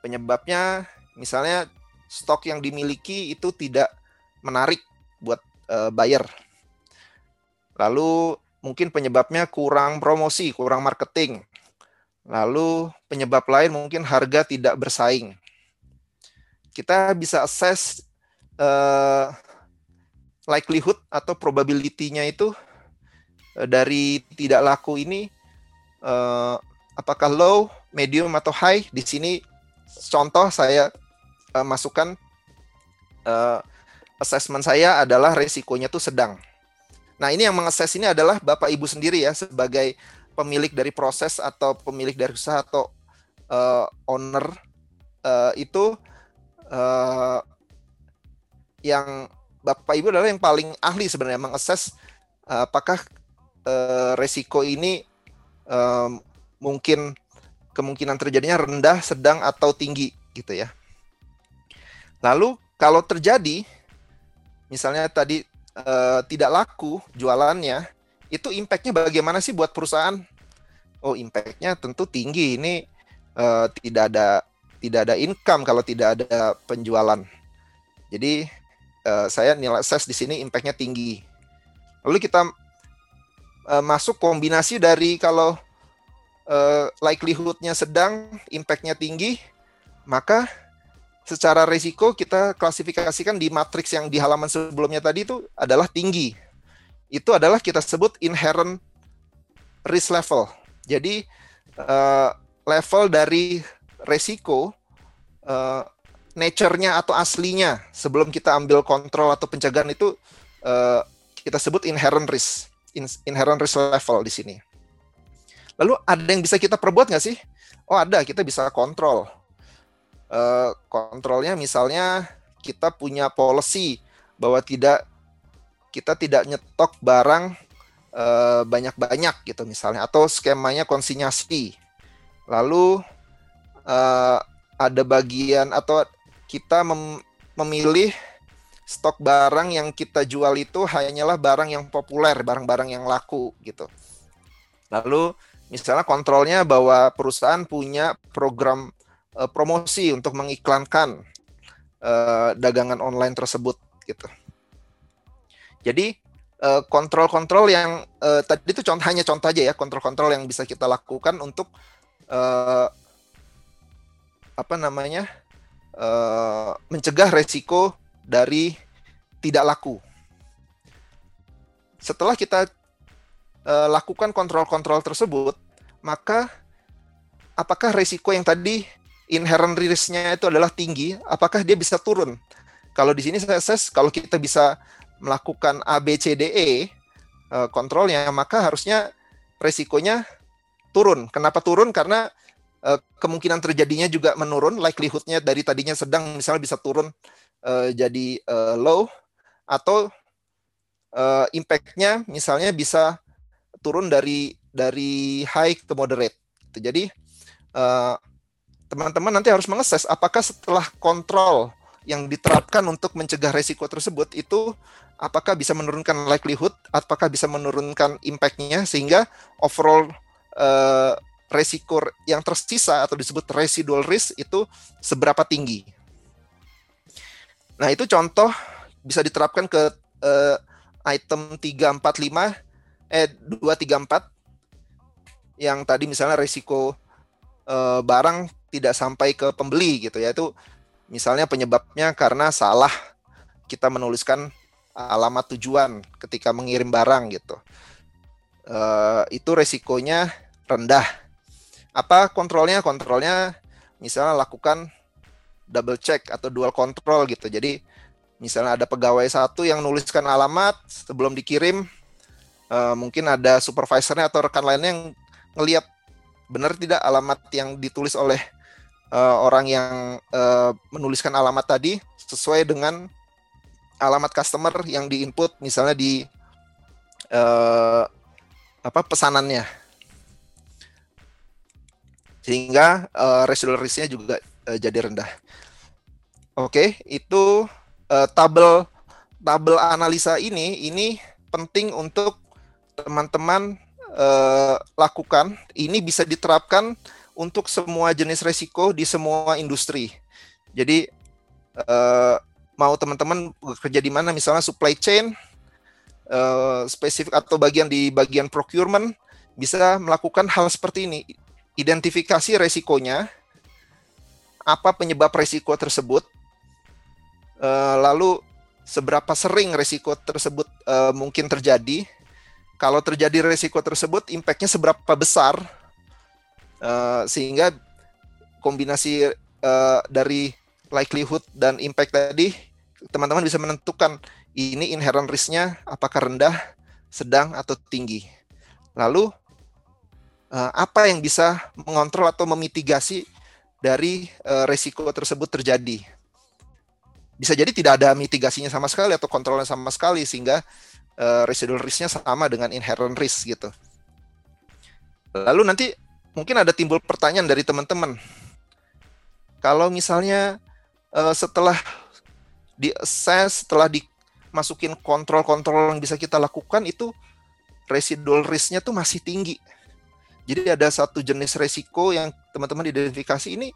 Penyebabnya misalnya stok yang dimiliki itu tidak menarik buat uh, buyer. Lalu mungkin penyebabnya kurang promosi, kurang marketing. Lalu penyebab lain mungkin harga tidak bersaing. Kita bisa assess uh, likelihood atau probability-nya itu uh, dari tidak laku ini uh, apakah low, medium atau high. Di sini contoh saya uh, masukkan uh, assessment saya adalah resikonya tuh sedang. Nah, ini yang mengakses ini adalah Bapak Ibu sendiri ya sebagai pemilik dari proses atau pemilik dari usaha atau uh, owner uh, itu uh, yang Bapak Ibu adalah yang paling ahli sebenarnya mengakses uh, apakah uh, resiko ini uh, mungkin kemungkinan terjadinya rendah, sedang atau tinggi gitu ya. Lalu kalau terjadi, misalnya tadi uh, tidak laku jualannya, itu impactnya bagaimana sih buat perusahaan? Oh, impactnya tentu tinggi. Ini uh, tidak ada tidak ada income kalau tidak ada penjualan. Jadi uh, saya nilai ses di sini impactnya tinggi. Lalu kita uh, masuk kombinasi dari kalau uh, likelihoodnya sedang, impactnya tinggi, maka secara risiko kita klasifikasikan di matriks yang di halaman sebelumnya tadi itu adalah tinggi. Itu adalah kita sebut inherent risk level. Jadi uh, level dari resiko uh, nature-nya atau aslinya sebelum kita ambil kontrol atau pencegahan itu uh, kita sebut inherent risk, inherent risk level di sini. Lalu ada yang bisa kita perbuat nggak sih? Oh ada, kita bisa kontrol uh, kontrolnya misalnya kita punya policy bahwa tidak kita tidak nyetok barang eh, banyak-banyak gitu misalnya atau skemanya konsinyasi. Lalu uh, ada bagian atau kita mem memilih stok barang yang kita jual itu hanyalah barang yang populer, barang-barang yang laku gitu. Lalu misalnya kontrolnya bahwa perusahaan punya program uh, promosi untuk mengiklankan dagangan online tersebut gitu. Jadi eh, kontrol-kontrol yang uh, tadi itu contoh hanya contoh aja ya kontrol-kontrol yang bisa kita lakukan untuk uh, apa namanya uh, mencegah resiko dari tidak laku. Setelah kita uh, lakukan kontrol-kontrol tersebut, maka apakah resiko yang tadi inherent risk-nya itu adalah tinggi, apakah dia bisa turun? Kalau di sini saya assess kalau kita bisa melakukan A B C D E uh, kontrolnya, maka harusnya resikonya turun. Kenapa turun? Karena uh, kemungkinan terjadinya juga menurun, likelihood-nya dari tadinya sedang misalnya bisa turun uh, jadi low atau uh, impact-nya misalnya bisa turun dari dari high ke moderate. Jadi uh, teman-teman nanti harus mengakses apakah setelah kontrol yang diterapkan untuk mencegah resiko tersebut itu apakah bisa menurunkan likelihood, apakah bisa menurunkan impact-nya sehingga overall uh, resiko yang tersisa atau disebut residual risk itu seberapa tinggi. Nah, itu contoh bisa diterapkan ke uh, item 345 eh 234 yang tadi misalnya resiko uh, barang tidak sampai ke pembeli gitu ya. Itu misalnya penyebabnya karena salah kita menuliskan alamat tujuan ketika mengirim barang gitu. Uh, itu resikonya rendah. Apa kontrolnya? Kontrolnya misalnya lakukan double check atau dual control gitu. Jadi misalnya ada pegawai satu yang nuliskan alamat sebelum dikirim, uh, mungkin ada supervisornya atau rekan lainnya yang ngelihat benar tidak alamat yang ditulis oleh uh, orang yang uh, menuliskan alamat tadi sesuai dengan alamat customer yang diinput misalnya di uh, apa pesanannya sehingga uh, residual risknya juga uh, jadi rendah. Oke, itu uh, tabel tabel analisa ini ini penting untuk teman-teman uh, lakukan. Ini bisa diterapkan untuk semua jenis resiko di semua industri. Jadi uh, mau teman-teman bekerja di mana, misalnya supply chain, uh, spesifik atau bagian di bagian procurement, bisa melakukan hal seperti ini. Identifikasi resikonya, apa penyebab resiko tersebut, Uh, lalu seberapa sering resiko tersebut uh, mungkin terjadi? Kalau terjadi resiko tersebut, impactnya seberapa besar? Uh, sehingga kombinasi uh, dari likelihood dan impact tadi, teman-teman bisa menentukan ini inherent risk-nya apakah rendah, sedang, atau tinggi. Lalu uh, apa yang bisa mengontrol atau memitigasi dari uh, resiko tersebut terjadi? bisa jadi tidak ada mitigasinya sama sekali atau kontrolnya sama sekali sehingga uh, residual risk-nya sama dengan inherent risk gitu. Lalu nanti mungkin ada timbul pertanyaan dari teman-teman. Kalau misalnya setelah di assess, setelah dimasukin kontrol-kontrol yang bisa kita lakukan itu residual risk-nya tuh masih tinggi. Jadi ada satu jenis resiko yang teman-teman identifikasi ini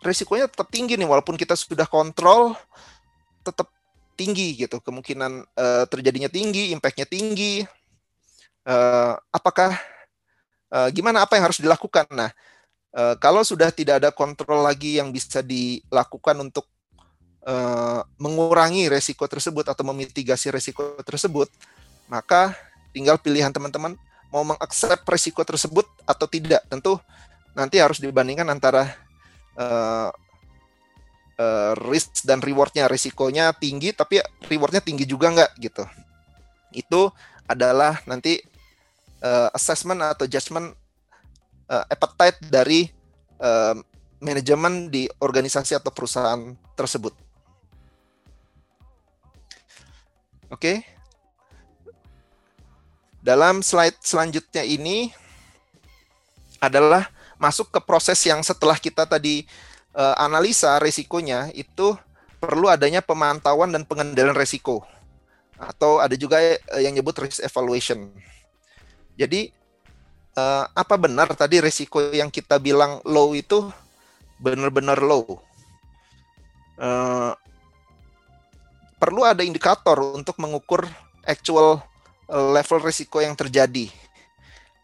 resikonya tetap tinggi nih walaupun kita sudah kontrol tetap tinggi gitu. Kemungkinan uh, terjadinya tinggi impactnya tinggi. Uh, apakah uh, gimana apa yang harus dilakukan? Nah uh, kalau sudah tidak ada kontrol lagi yang bisa dilakukan untuk uh, mengurangi resiko tersebut atau memitigasi resiko tersebut maka tinggal pilihan teman-teman mau mengakses resiko tersebut atau tidak. Tentu nanti harus dibandingkan antara uh, uh, risk dan rewardnya. Risikonya tinggi tapi rewardnya tinggi juga nggak gitu. Itu adalah nanti uh, assessment atau judgment uh, appetite dari uh, manajemen di organisasi atau perusahaan tersebut. Oke. Dalam slide selanjutnya ini adalah masuk ke proses yang setelah kita tadi uh, analisa resikonya itu perlu adanya pemantauan dan pengendalian resiko atau ada juga uh, yang nyebut risk evaluation. Jadi uh, apa benar tadi resiko yang kita bilang low itu benar-benar low? Perlu ada indikator untuk mengukur actual level risiko yang terjadi.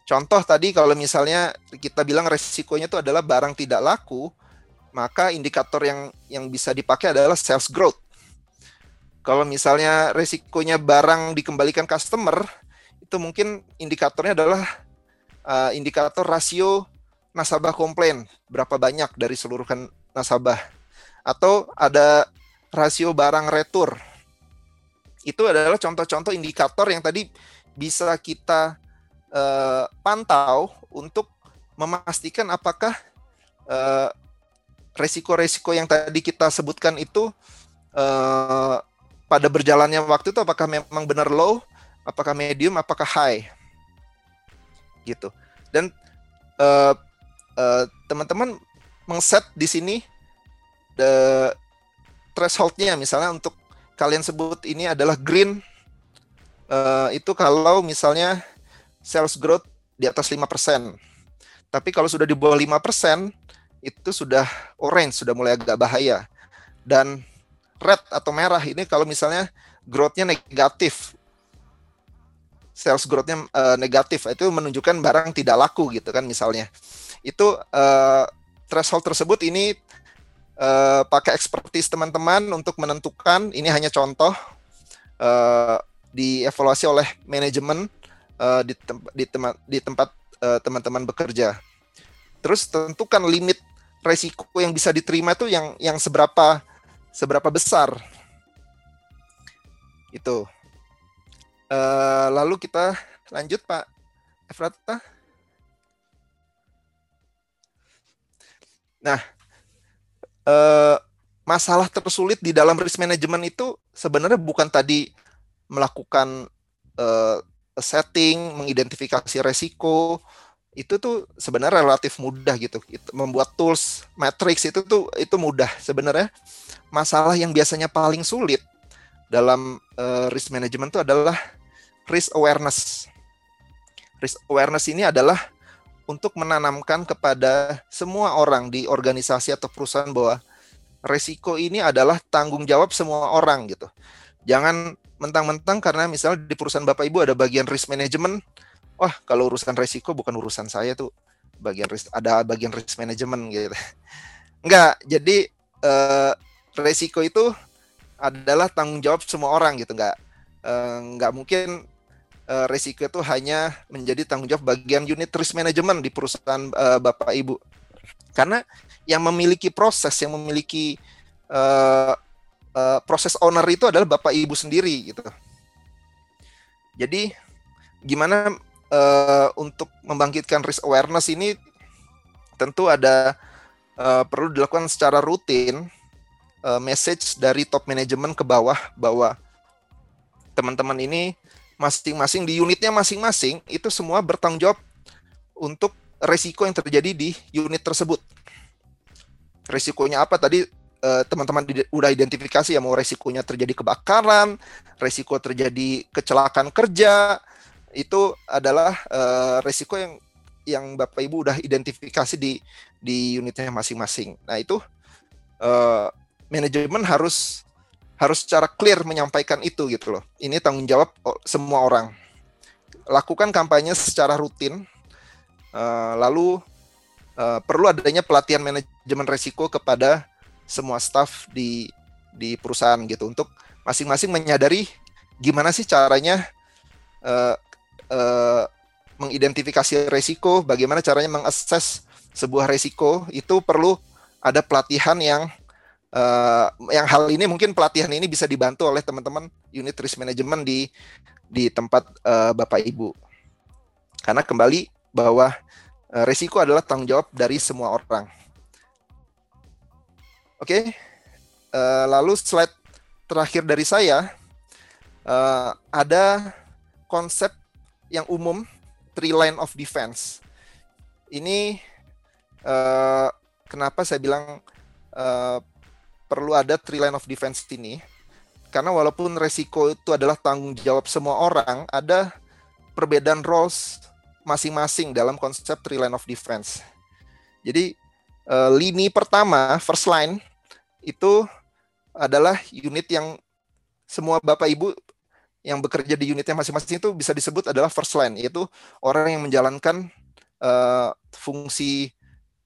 Contoh tadi kalau misalnya kita bilang resikonya itu adalah barang tidak laku, maka indikator yang yang bisa dipakai adalah sales growth. Kalau misalnya resikonya barang dikembalikan customer, itu mungkin indikatornya adalah uh, indikator rasio nasabah komplain, berapa banyak dari seluruh nasabah. Atau ada rasio barang retur. Itu adalah contoh-contoh indikator yang tadi bisa kita uh, pantau untuk memastikan apakah uh, resiko-resiko yang tadi kita sebutkan itu uh, pada berjalannya waktu itu apakah memang benar low, apakah medium, apakah high, gitu. Dan uh, uh, teman-teman mengset di sini the thresholdnya misalnya untuk kalian sebut ini adalah green uh, itu kalau misalnya sales growth di atas 5%. Tapi kalau sudah di bawah 5%, itu sudah orange, sudah mulai agak bahaya. Dan red atau merah ini kalau misalnya growth-nya negatif. Sales growth-nya uh, negatif itu menunjukkan barang tidak laku gitu kan misalnya. Itu uh, threshold tersebut ini uh, pakai expertise teman-teman untuk menentukan ini hanya contoh uh, dievaluasi oleh manajemen uh, di, tem di, tem di tempat teman-teman uh, bekerja. Terus tentukan limit resiko yang bisa diterima itu yang yang seberapa seberapa besar. Itu. Uh, lalu kita lanjut Pak Efrata. Nah uh, masalah tersulit di dalam risk management itu sebenarnya bukan tadi melakukan uh, setting mengidentifikasi resiko itu tuh sebenarnya relatif mudah gitu. Itu, membuat tools, matrix itu tuh itu mudah sebenarnya. Masalah yang biasanya paling sulit dalam uh, risk management itu adalah risk awareness. Risk awareness ini adalah untuk menanamkan kepada semua orang di organisasi atau perusahaan bahwa resiko ini adalah tanggung jawab semua orang gitu. Jangan mentang-mentang karena misalnya di perusahaan Bapak Ibu ada bagian risk management, wah kalau urusan resiko bukan urusan saya tuh bagian risk ada bagian risk management gitu enggak jadi uh, resiko itu adalah tanggung jawab semua orang gitu enggak uh, enggak mungkin uh, resiko itu hanya menjadi tanggung jawab bagian unit risk management di perusahaan uh, bapak ibu. Karena yang memiliki proses yang memiliki uh, uh, proses owner itu adalah bapak ibu sendiri gitu. Jadi gimana uh, untuk membangkitkan risk awareness ini tentu ada uh, perlu dilakukan secara rutin uh, message dari top manajemen ke bawah bahwa teman-teman ini masing-masing di unitnya masing-masing itu semua bertanggung jawab untuk resiko yang terjadi di unit tersebut. Resikonya apa tadi teman-teman uh, udah identifikasi ya mau resikonya terjadi kebakaran, resiko terjadi kecelakaan kerja, itu adalah uh, resiko yang yang Bapak Ibu udah identifikasi di di unitnya masing-masing. Nah, itu uh, manajemen harus harus secara clear menyampaikan itu gitu loh. Ini tanggung jawab semua orang. Lakukan kampanye secara rutin. Uh, lalu uh, perlu adanya pelatihan manajemen resiko kepada semua staff di di perusahaan gitu untuk masing-masing menyadari gimana sih caranya uh, uh, mengidentifikasi resiko, bagaimana caranya mengakses sebuah resiko itu perlu ada pelatihan yang uh, yang hal ini mungkin pelatihan ini bisa dibantu oleh teman-teman unit risk management di di tempat uh, Bapak Ibu. Karena kembali bahwa uh, resiko adalah tanggung jawab dari semua orang. Oke. Okay. Uh, lalu slide terakhir dari saya uh, ada konsep yang umum three line of defense. Ini uh, kenapa saya bilang uh, perlu ada three line of defense ini? Karena walaupun resiko itu adalah tanggung jawab semua orang, ada perbedaan roles masing-masing dalam konsep three line of defense. Jadi uh, lini pertama first line itu adalah unit yang semua bapak ibu yang bekerja di unitnya masing-masing itu bisa disebut adalah first line, yaitu orang yang menjalankan uh, fungsi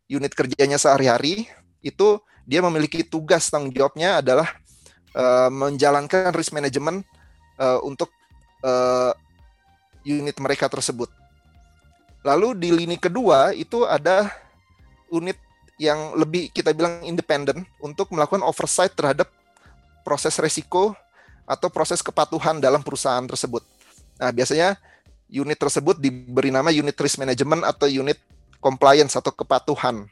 unit kerjanya sehari-hari itu dia memiliki tugas tanggung jawabnya adalah uh, menjalankan risk management uh, untuk uh, unit mereka tersebut. Lalu di lini kedua itu ada unit yang lebih kita bilang independen untuk melakukan oversight terhadap proses resiko atau proses kepatuhan dalam perusahaan tersebut. Nah, biasanya unit tersebut diberi nama unit risk management atau unit compliance atau kepatuhan.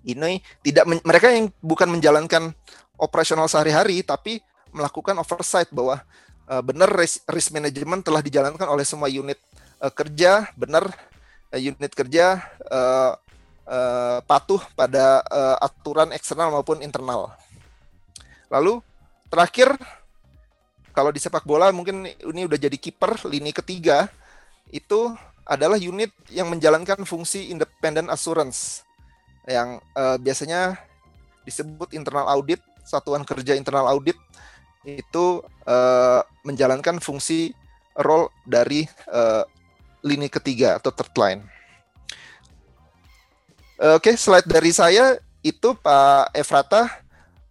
Ini tidak mereka yang bukan menjalankan operasional sehari-hari tapi melakukan oversight bahwa uh, benar risk, risk management telah dijalankan oleh semua unit uh, kerja, benar uh, unit kerja uh, uh, patuh pada uh, aturan eksternal maupun internal. Lalu terakhir kalau di sepak bola mungkin ini udah jadi kiper lini ketiga itu adalah unit yang menjalankan fungsi independent assurance yang uh, biasanya disebut internal audit satuan kerja internal audit itu uh, menjalankan fungsi role dari uh, lini ketiga atau third line. Oke, okay, slide dari saya itu Pak Efrata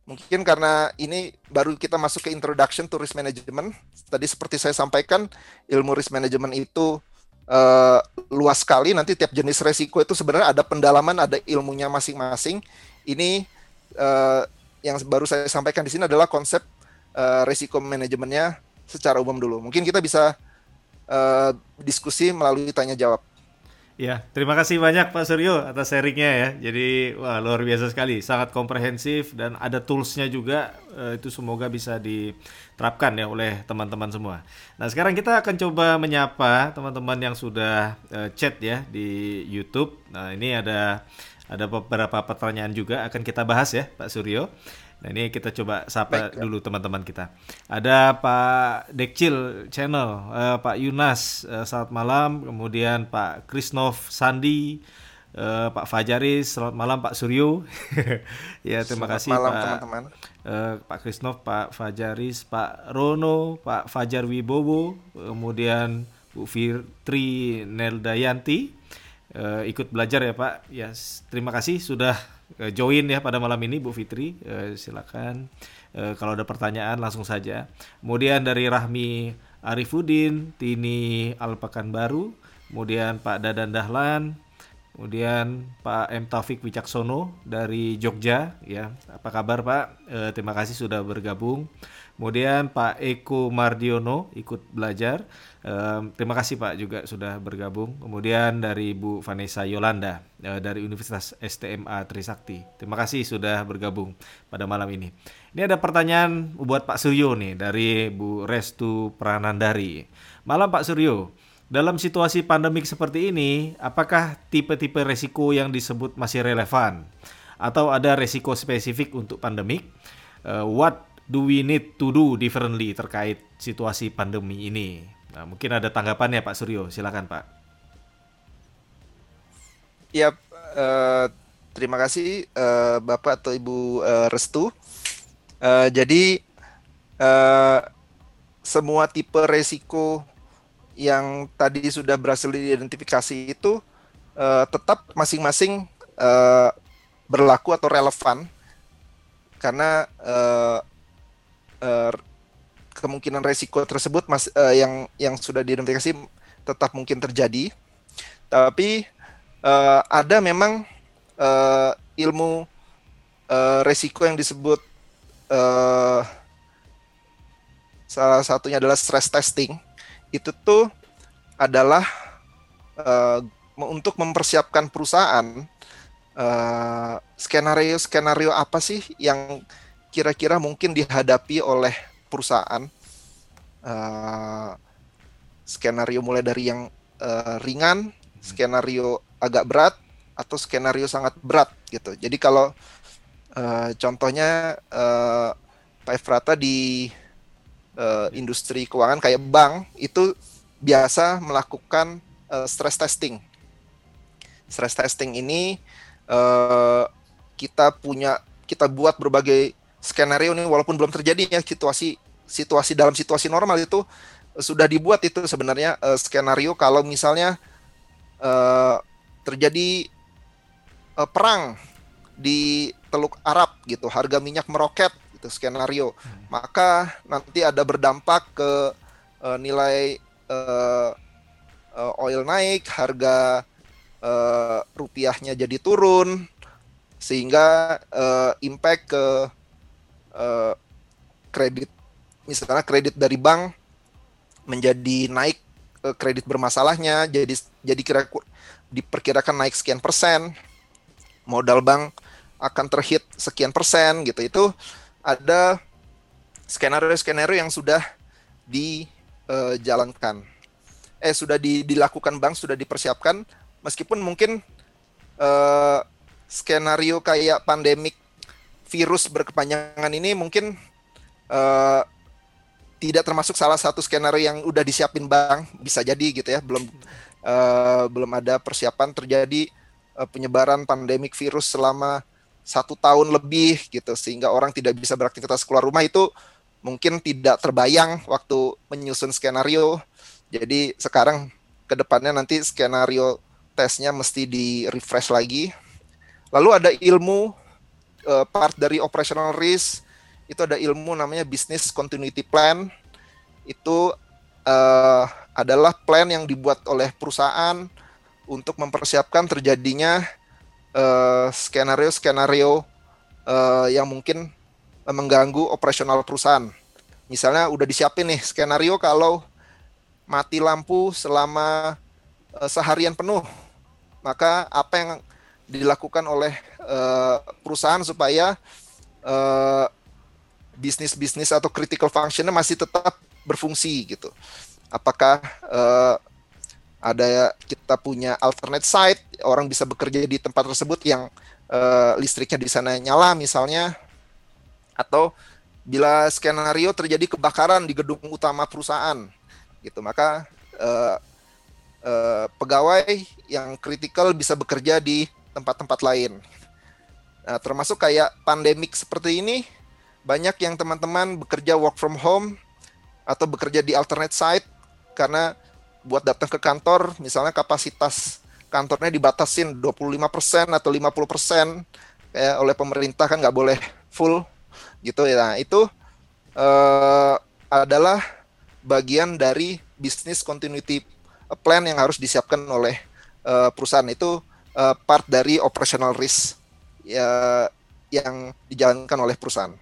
mungkin karena ini baru kita masuk ke introduction to risk management. Tadi seperti saya sampaikan, ilmu risk management itu uh, luas sekali. Nanti tiap jenis resiko itu sebenarnya ada pendalaman, ada ilmunya masing-masing. Ini uh, yang baru saya sampaikan di sini adalah konsep uh, resiko manajemennya secara umum dulu. Mungkin kita bisa uh, diskusi melalui tanya jawab. Ya, terima kasih banyak Pak Suryo atas sharingnya ya. Jadi wah luar biasa sekali, sangat komprehensif dan ada toolsnya juga. Uh, itu semoga bisa diterapkan ya oleh teman-teman semua. Nah sekarang kita akan coba menyapa teman-teman yang sudah uh, chat ya di YouTube. Nah ini ada ada beberapa pertanyaan juga akan kita bahas ya Pak Suryo. Nah ini kita coba sapa Baik, ya. dulu teman-teman kita. Ada Pak Dekcil Channel, uh, Pak Yunas, uh, selamat malam. Kemudian Pak Krisnov Sandi, uh, Pak Fajaris, selamat malam Pak Suryo. ya terima selamat kasih malam, Pak teman-teman. Uh, Pak Krisnov, Pak Fajaris, Pak Rono, Pak Fajar Wibowo, kemudian Bu Fitri Neldayanti uh, ikut belajar ya Pak. Ya terima kasih sudah join ya pada malam ini Bu Fitri. Uh, silakan uh, kalau ada pertanyaan langsung saja. Kemudian dari Rahmi Arifudin, Tini Alpakan Baru, kemudian Pak Dadan Dahlan, kemudian Pak M Taufik Wicaksono dari Jogja ya. Apa kabar Pak? Terima kasih sudah bergabung. Kemudian Pak Eko Mardiono ikut belajar. Um, terima kasih Pak juga sudah bergabung. Kemudian dari Bu Vanessa Yolanda uh, dari Universitas STMA Trisakti. Terima kasih sudah bergabung pada malam ini. Ini ada pertanyaan buat Pak Suryo nih dari Bu Restu Pranandari. Malam Pak Suryo. Dalam situasi pandemik seperti ini, apakah tipe-tipe resiko yang disebut masih relevan? Atau ada resiko spesifik untuk pandemik? Uh, what do we need to do differently terkait situasi pandemi ini? Nah, mungkin ada tanggapan ya Pak Suryo, silakan Pak. Ya, uh, terima kasih uh, Bapak atau Ibu uh, Restu. Uh, jadi uh, semua tipe resiko yang tadi sudah berhasil diidentifikasi itu uh, tetap masing-masing uh, berlaku atau relevan karena uh, uh, kemungkinan resiko tersebut mas uh, yang yang sudah diidentifikasi tetap mungkin terjadi. Tapi uh, ada memang uh, ilmu uh, resiko yang disebut uh, salah satunya adalah stress testing. Itu tuh adalah uh, untuk mempersiapkan perusahaan skenario skenario apa sih yang kira-kira mungkin dihadapi oleh perusahaan uh, skenario mulai dari yang uh, ringan, skenario agak berat atau skenario sangat berat gitu. Jadi kalau uh, contohnya uh, Pak Efrata di uh, industri keuangan kayak bank itu biasa melakukan uh, stress testing. Stress testing ini uh, kita punya kita buat berbagai skenario ini walaupun belum terjadi ya situasi situasi dalam situasi normal itu sudah dibuat itu sebenarnya uh, skenario kalau misalnya uh, terjadi uh, perang di Teluk Arab gitu harga minyak meroket itu skenario hmm. maka nanti ada berdampak ke uh, nilai uh, uh, oil naik harga uh, rupiahnya jadi turun sehingga uh, impact ke uh, kredit misalnya kredit dari bank menjadi naik uh, kredit bermasalahnya jadi jadi kira diperkirakan naik sekian persen modal bank akan terhit sekian persen gitu. Itu ada skenario-skenario yang sudah dijalankan eh sudah di, dilakukan bank sudah dipersiapkan. Meskipun mungkin uh, skenario kayak pandemik virus berkepanjangan ini mungkin uh, tidak termasuk salah satu skenario yang udah disiapin bank bisa jadi gitu ya belum uh, belum ada persiapan terjadi uh, penyebaran pandemik virus selama satu tahun lebih gitu sehingga orang tidak bisa beraktivitas keluar rumah itu mungkin tidak terbayang waktu menyusun skenario. Jadi sekarang ke depannya nanti skenario tesnya mesti di refresh lagi. Lalu ada ilmu uh, part dari operational risk itu ada ilmu namanya business continuity plan. Itu uh, adalah plan yang dibuat oleh perusahaan untuk mempersiapkan terjadinya Eh, skenario-skenario uh, yang mungkin uh, mengganggu operasional perusahaan. Misalnya udah disiapin nih skenario kalau mati lampu selama uh, seharian penuh, maka apa yang dilakukan oleh uh, perusahaan supaya uh, bisnis-bisnis atau critical functionnya masih tetap berfungsi gitu. Apakah uh, ada kita punya alternate site, orang bisa bekerja di tempat tersebut yang uh, listriknya di sana nyala misalnya, atau bila skenario terjadi kebakaran di gedung utama perusahaan, gitu maka uh, uh, pegawai yang kritikal bisa bekerja di tempat-tempat lain. Nah, termasuk kayak pandemik seperti ini, banyak yang teman-teman bekerja work from home atau bekerja di alternate site karena buat datang ke kantor misalnya kapasitas kantornya dibatasin 25% atau 50% kayak oleh pemerintah kan nggak boleh full gitu ya. Nah, itu uh, adalah bagian dari bisnis continuity plan yang harus disiapkan oleh uh, perusahaan itu uh, part dari operational risk ya yang dijalankan oleh perusahaan.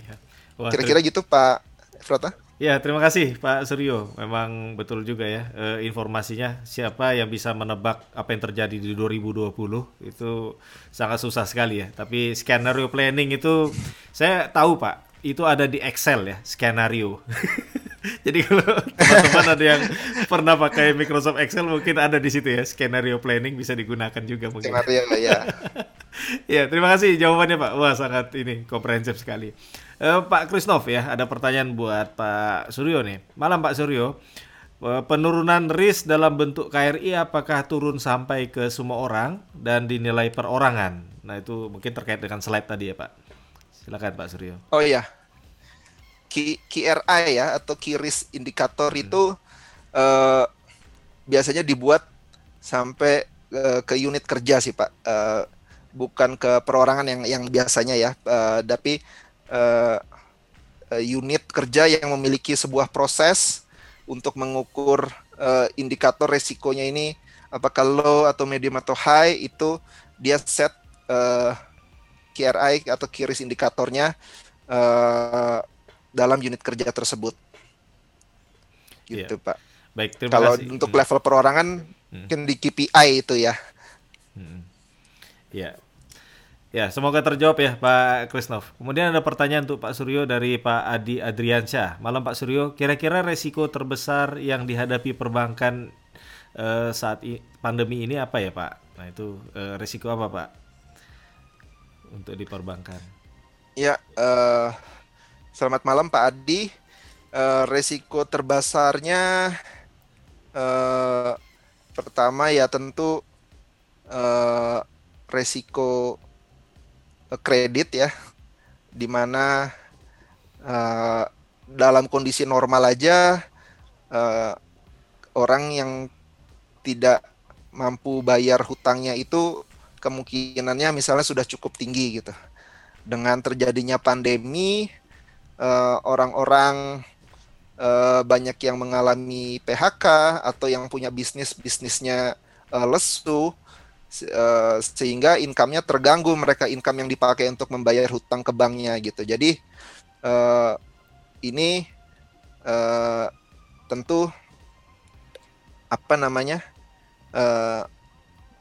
Iya. Kira-kira gitu Pak Frota? Ya, terima kasih Pak Suryo. Memang betul juga ya e, informasinya. Siapa yang bisa menebak apa yang terjadi di 2020 itu sangat susah sekali ya. Tapi skenario planning itu saya tahu Pak, itu ada di Excel ya, skenario. Jadi kalau teman-teman ada yang pernah pakai Microsoft Excel mungkin ada di situ ya, skenario planning bisa digunakan juga mungkin. Skenario ya. ya, terima kasih jawabannya Pak. Wah, sangat ini komprehensif sekali. Uh, Pak Krisnov ya, ada pertanyaan buat Pak Suryo nih. Malam Pak Suryo, uh, penurunan risk dalam bentuk KRI apakah turun sampai ke semua orang dan dinilai perorangan? Nah itu mungkin terkait dengan slide tadi ya Pak. Silakan Pak Suryo. Oh iya, KRI ya atau Key Risk Indicator hmm. itu uh, biasanya dibuat sampai uh, ke unit kerja sih Pak. Uh, bukan ke perorangan yang yang biasanya ya, uh, tapi uh, unit kerja yang memiliki sebuah proses untuk mengukur uh, indikator resikonya ini apakah low atau medium atau high itu dia set uh, KRI atau key risk indikatornya uh, dalam unit kerja tersebut. Gitu, yeah. Pak. Baik, terima Kalau kasih. untuk level perorangan hmm. mungkin di KPI itu ya. Hmm. Ya, Ya, semoga terjawab ya Pak Krisnov. Kemudian ada pertanyaan untuk Pak Suryo dari Pak Adi Adriansyah. Malam Pak Suryo, kira-kira resiko terbesar yang dihadapi perbankan uh, saat pandemi ini apa ya Pak? Nah itu uh, resiko apa Pak untuk di perbankan? Ya, uh, selamat malam Pak Adi. Uh, resiko terbesarnya uh, pertama ya tentu uh, resiko kredit ya, di mana uh, dalam kondisi normal aja uh, orang yang tidak mampu bayar hutangnya itu kemungkinannya misalnya sudah cukup tinggi gitu. Dengan terjadinya pandemi, eh, orang-orang uh, banyak yang mengalami PHK atau yang punya bisnis bisnisnya uh, lesu sehingga income-nya terganggu mereka income yang dipakai untuk membayar hutang ke banknya gitu. Jadi ini tentu apa namanya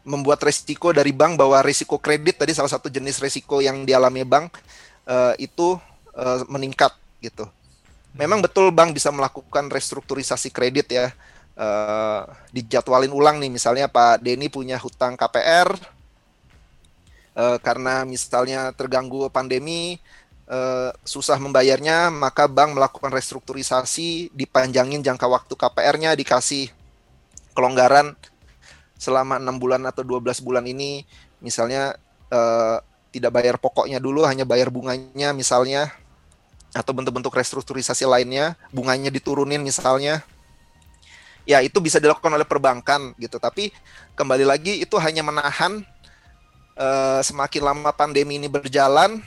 membuat resiko dari bank bahwa risiko kredit tadi salah satu jenis risiko yang dialami bank uh, itu uh, meningkat gitu. Memang betul bank bisa melakukan restrukturisasi kredit ya uh, dijadwalin ulang nih misalnya Pak Denny punya hutang KPR uh, karena misalnya terganggu pandemi uh, susah membayarnya maka bank melakukan restrukturisasi dipanjangin jangka waktu KPR-nya dikasih kelonggaran selama enam bulan atau 12 bulan ini misalnya uh, tidak bayar pokoknya dulu, hanya bayar bunganya misalnya, atau bentuk-bentuk restrukturisasi lainnya, bunganya diturunin misalnya, ya itu bisa dilakukan oleh perbankan gitu. Tapi kembali lagi itu hanya menahan uh, semakin lama pandemi ini berjalan,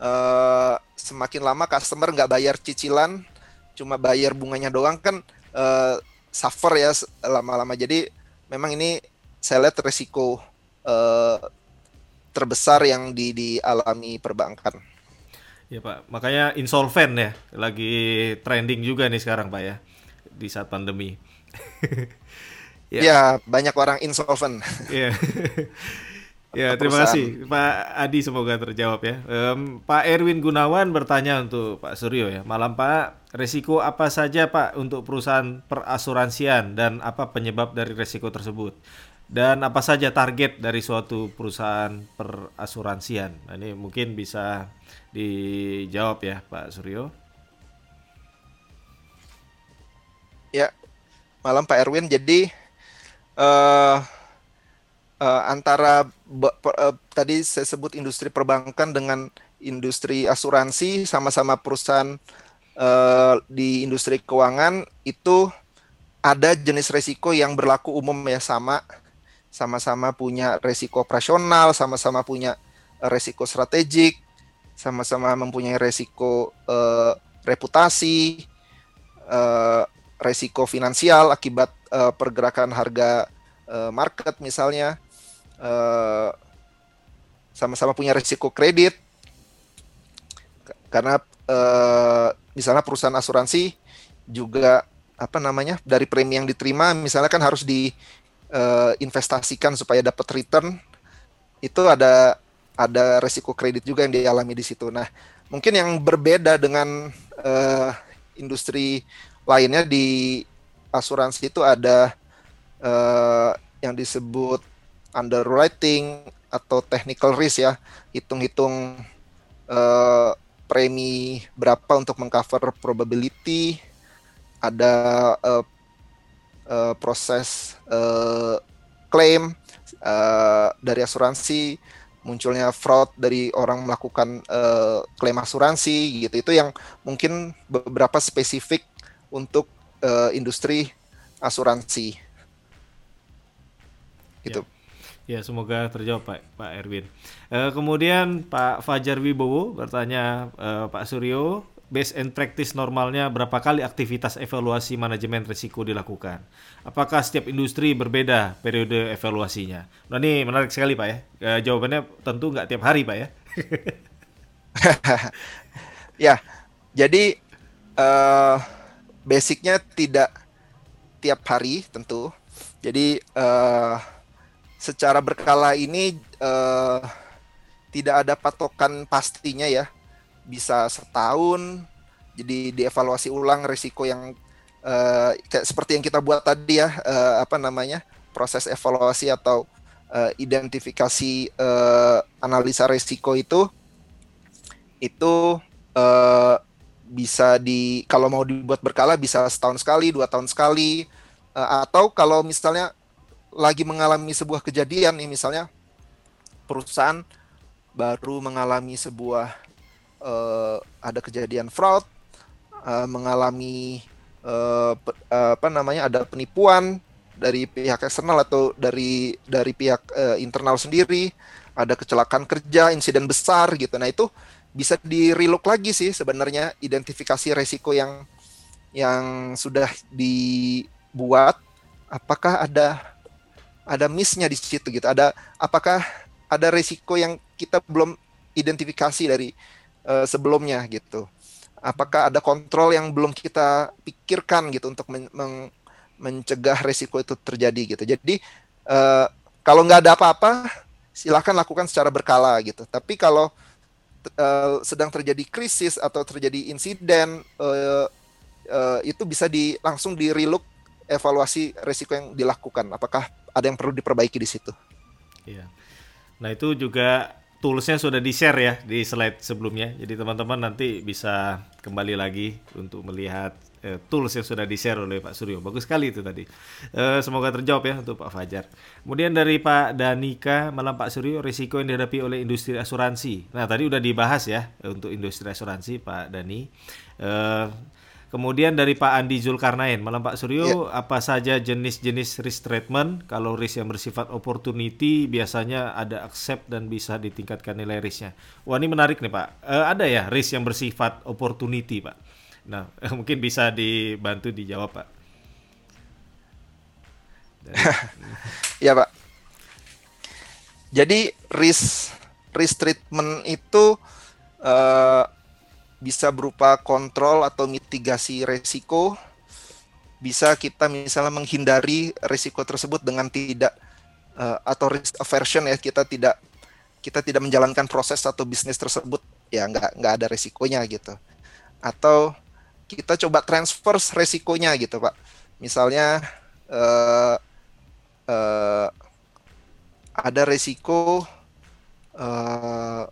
uh, semakin lama customer nggak bayar cicilan, cuma bayar bunganya doang kan uh, suffer ya lama-lama. Jadi memang ini saya lihat resiko uh, terbesar yang di, dialami perbankan. Ya Pak, makanya insolven ya lagi trending juga nih sekarang Pak ya di saat pandemi. ya. ya banyak orang insolven. ya. ya terima kasih Pak Adi semoga terjawab ya. Um, Pak Erwin Gunawan bertanya untuk Pak Suryo ya. Malam Pak, resiko apa saja Pak untuk perusahaan perasuransian dan apa penyebab dari resiko tersebut? Dan apa saja target dari suatu perusahaan perasuransian? Nah, ini mungkin bisa dijawab ya Pak Suryo. Ya, malam Pak Erwin. Jadi uh, uh, antara uh, tadi saya sebut industri perbankan dengan industri asuransi sama-sama perusahaan uh, di industri keuangan itu ada jenis resiko yang berlaku umum ya sama sama-sama punya resiko operasional, sama-sama punya resiko strategik, sama-sama mempunyai resiko uh, reputasi, uh, resiko finansial akibat uh, pergerakan harga market misalnya, sama-sama punya resiko kredit, karena uh, misalnya perusahaan asuransi juga apa namanya dari premi yang diterima misalnya kan harus di uh, investasikan supaya dapat return itu ada ada resiko kredit juga yang dialami di situ. Nah, mungkin yang berbeda dengan uh, industri lainnya di asuransi itu ada uh, yang disebut underwriting atau technical risk ya, hitung-hitung uh, premi berapa untuk mengcover probability, ada uh, uh, proses uh, klaim uh, dari asuransi munculnya fraud dari orang melakukan uh, klaim asuransi gitu. Itu yang mungkin beberapa spesifik untuk uh, industri asuransi. Gitu. Ya, ya semoga terjawab Pak Pak Erwin uh, kemudian Pak Fajar Wibowo bertanya uh, Pak Suryo base and practice normalnya berapa kali aktivitas evaluasi manajemen risiko dilakukan? Apakah setiap industri berbeda periode evaluasinya? Nah ini menarik sekali Pak ya. E, jawabannya tentu nggak tiap hari Pak ya. ya, jadi uh, basicnya tidak tiap hari tentu. Jadi uh, secara berkala ini uh, tidak ada patokan pastinya ya. Bisa setahun jadi dievaluasi ulang risiko yang uh, kayak seperti yang kita buat tadi ya uh, apa namanya proses evaluasi atau uh, identifikasi uh, analisa risiko itu itu uh, bisa di kalau mau dibuat berkala bisa setahun sekali dua tahun sekali uh, atau kalau misalnya lagi mengalami sebuah kejadian nih misalnya perusahaan baru mengalami sebuah uh, ada kejadian fraud, uh, mengalami uh, apa namanya ada penipuan dari pihak eksternal atau dari dari pihak uh, internal sendiri, ada kecelakaan kerja, insiden besar gitu. Nah itu bisa di relook lagi sih sebenarnya identifikasi resiko yang yang sudah dibuat apakah ada ada missnya di situ gitu ada apakah ada resiko yang kita belum identifikasi dari uh, sebelumnya gitu. Apakah ada kontrol yang belum kita pikirkan gitu untuk men men mencegah resiko itu terjadi gitu. Jadi uh, kalau nggak ada apa-apa, silakan lakukan secara berkala gitu. Tapi kalau uh, sedang terjadi krisis atau terjadi insiden, uh, uh, itu bisa di langsung di relook evaluasi resiko yang dilakukan. Apakah ada yang perlu diperbaiki di situ? Iya. Nah itu juga toolsnya sudah di share ya di slide sebelumnya. Jadi teman-teman nanti bisa kembali lagi untuk melihat uh, tools yang sudah di share oleh Pak Suryo. Bagus sekali itu tadi. Uh, semoga terjawab ya untuk Pak Fajar. Kemudian dari Pak Danika, malam Pak Suryo, risiko yang dihadapi oleh industri asuransi. Nah tadi udah dibahas ya untuk industri asuransi Pak Dani. Uh, Kemudian dari Pak Andi Zulkarnain, malam Pak Suryo, ya. apa saja jenis-jenis risk treatment? Kalau risk yang bersifat opportunity biasanya ada accept dan bisa ditingkatkan nilai risknya. Wah ini menarik nih Pak. E, ada ya risk yang bersifat opportunity Pak? Nah mungkin bisa dibantu dijawab Pak. ya Pak. Jadi risk risk treatment itu uh, bisa berupa kontrol atau mitigasi resiko. Bisa kita misalnya menghindari resiko tersebut dengan tidak uh, atau risk aversion ya kita tidak kita tidak menjalankan proses atau bisnis tersebut ya nggak nggak ada resikonya gitu atau kita coba transfer resikonya gitu pak misalnya uh, uh, ada resiko uh,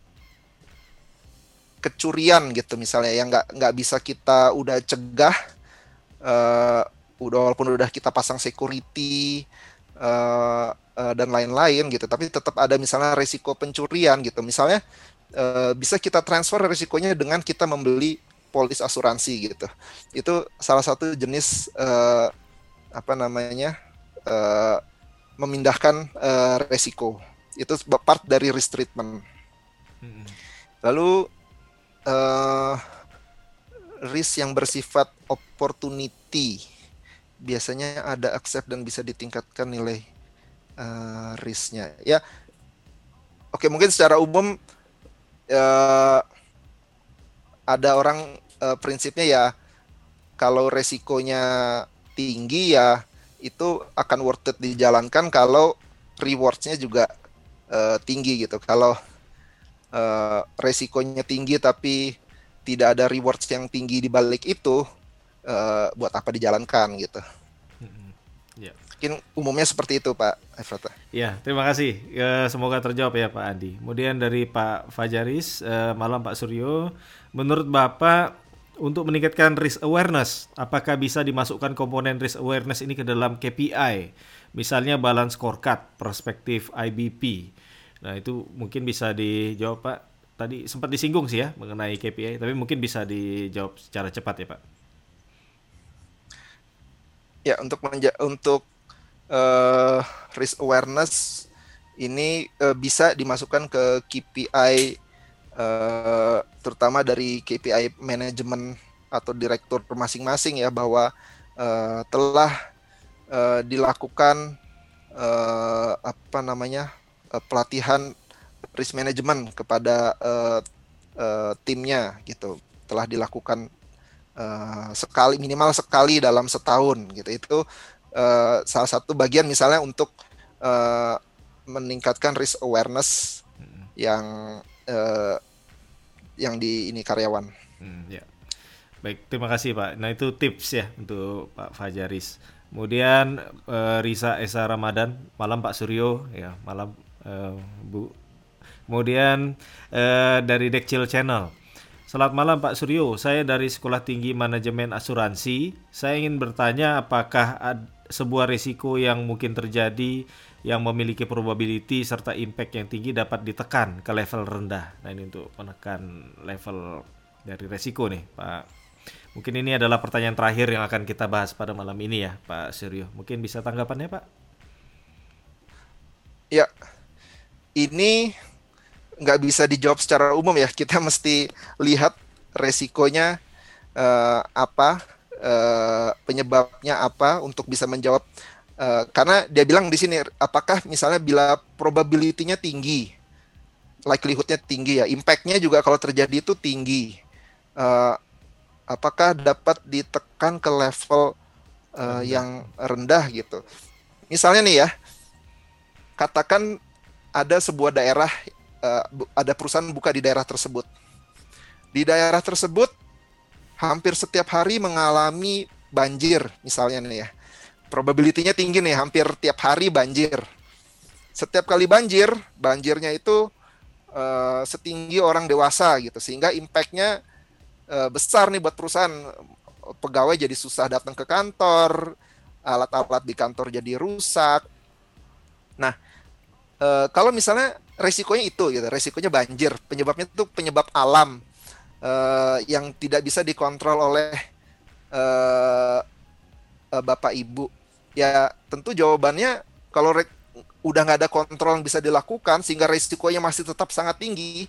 kecurian gitu misalnya yang nggak nggak bisa kita udah cegah uh, udah walaupun udah kita pasang security uh, uh, dan lain-lain gitu. Tapi tetap ada misalnya resiko pencurian gitu. Misalnya uh, bisa kita transfer resikonya dengan kita membeli polis asuransi gitu. Itu salah satu jenis uh, apa namanya uh, memindahkan uh, resiko. Itu part dari risk treatment lalu uh, risk yang bersifat opportunity. Biasanya ada accept dan bisa ditingkatkan nilai uh, risknya. Ya oke mungkin secara umum uh, ada orang uh, prinsipnya ya kalau resikonya tinggi ya itu akan worth it dijalankan kalau rewardsnya juga uh, tinggi gitu. Kalau uh, resikonya tinggi tapi tidak ada rewards yang tinggi di balik itu uh, buat apa dijalankan gitu. Mm-hmm. Yeah. Mungkin umumnya seperti itu Pak Efrata. Ya, terima kasih. Uh, semoga terjawab ya Pak Andi. Kemudian dari Pak Fajaris, uh, malam Pak Suryo, menurut Bapak untuk meningkatkan risk awareness, apakah bisa dimasukkan komponen risk awareness ini ke dalam KPI? Misalnya balance scorecard, perspektif IBP. Nah itu mungkin bisa dijawab Pak. Tadi sempat disinggung sih ya mengenai KPI, tapi mungkin bisa dijawab secara cepat ya Pak. Ya untuk menja untuk uh, risk awareness ini uh, bisa dimasukkan ke KPI uh, eh, terutama dari KPI manajemen atau direktur masing-masing ya bahwa uh, telah uh, dilakukan uh, apa namanya uh, pelatihan risk management kepada uh, uh, timnya gitu telah dilakukan uh, sekali minimal sekali dalam setahun gitu itu uh, salah satu bagian misalnya untuk uh, meningkatkan risk awareness hmm. yang uh, yang di ini karyawan. Hmm, ya. Baik, terima kasih Pak. Nah itu tips ya untuk Pak Fajaris. Kemudian uh, Risa Esa Ramadan, malam Pak Suryo, ya malam uh, Bu. Kemudian uh, dari Dekcil Channel. Selamat malam Pak Suryo, saya dari Sekolah Tinggi Manajemen Asuransi. Saya ingin bertanya apakah ada sebuah risiko yang mungkin terjadi yang memiliki probability serta impact yang tinggi dapat ditekan ke level rendah. Nah ini untuk menekan level dari resiko nih Pak. Mungkin ini adalah pertanyaan terakhir yang akan kita bahas pada malam ini ya Pak Suryo. Mungkin bisa tanggapannya Pak? Ya, ini nggak bisa dijawab secara umum ya. Kita mesti lihat resikonya uh, apa, uh, penyebabnya apa untuk bisa menjawab. Uh, karena dia bilang di sini, apakah misalnya bila probability-nya tinggi, likelihood-nya tinggi ya, impact-nya juga kalau terjadi itu tinggi. Uh, apakah dapat ditekan ke level uh, yang rendah gitu? Misalnya nih ya, katakan ada sebuah daerah, uh, ada perusahaan buka di daerah tersebut. Di daerah tersebut hampir setiap hari mengalami banjir, misalnya nih ya. Probability-nya tinggi nih, hampir tiap hari banjir. Setiap kali banjir, banjirnya itu uh, setinggi orang dewasa gitu sehingga impactnya uh, besar nih buat perusahaan pegawai jadi susah datang ke kantor alat-alat di kantor jadi rusak nah uh, kalau misalnya resikonya itu gitu resikonya banjir penyebabnya itu penyebab alam uh, yang tidak bisa dikontrol oleh uh, uh, bapak ibu. Ya tentu jawabannya kalau udah nggak ada kontrol yang bisa dilakukan sehingga resikonya masih tetap sangat tinggi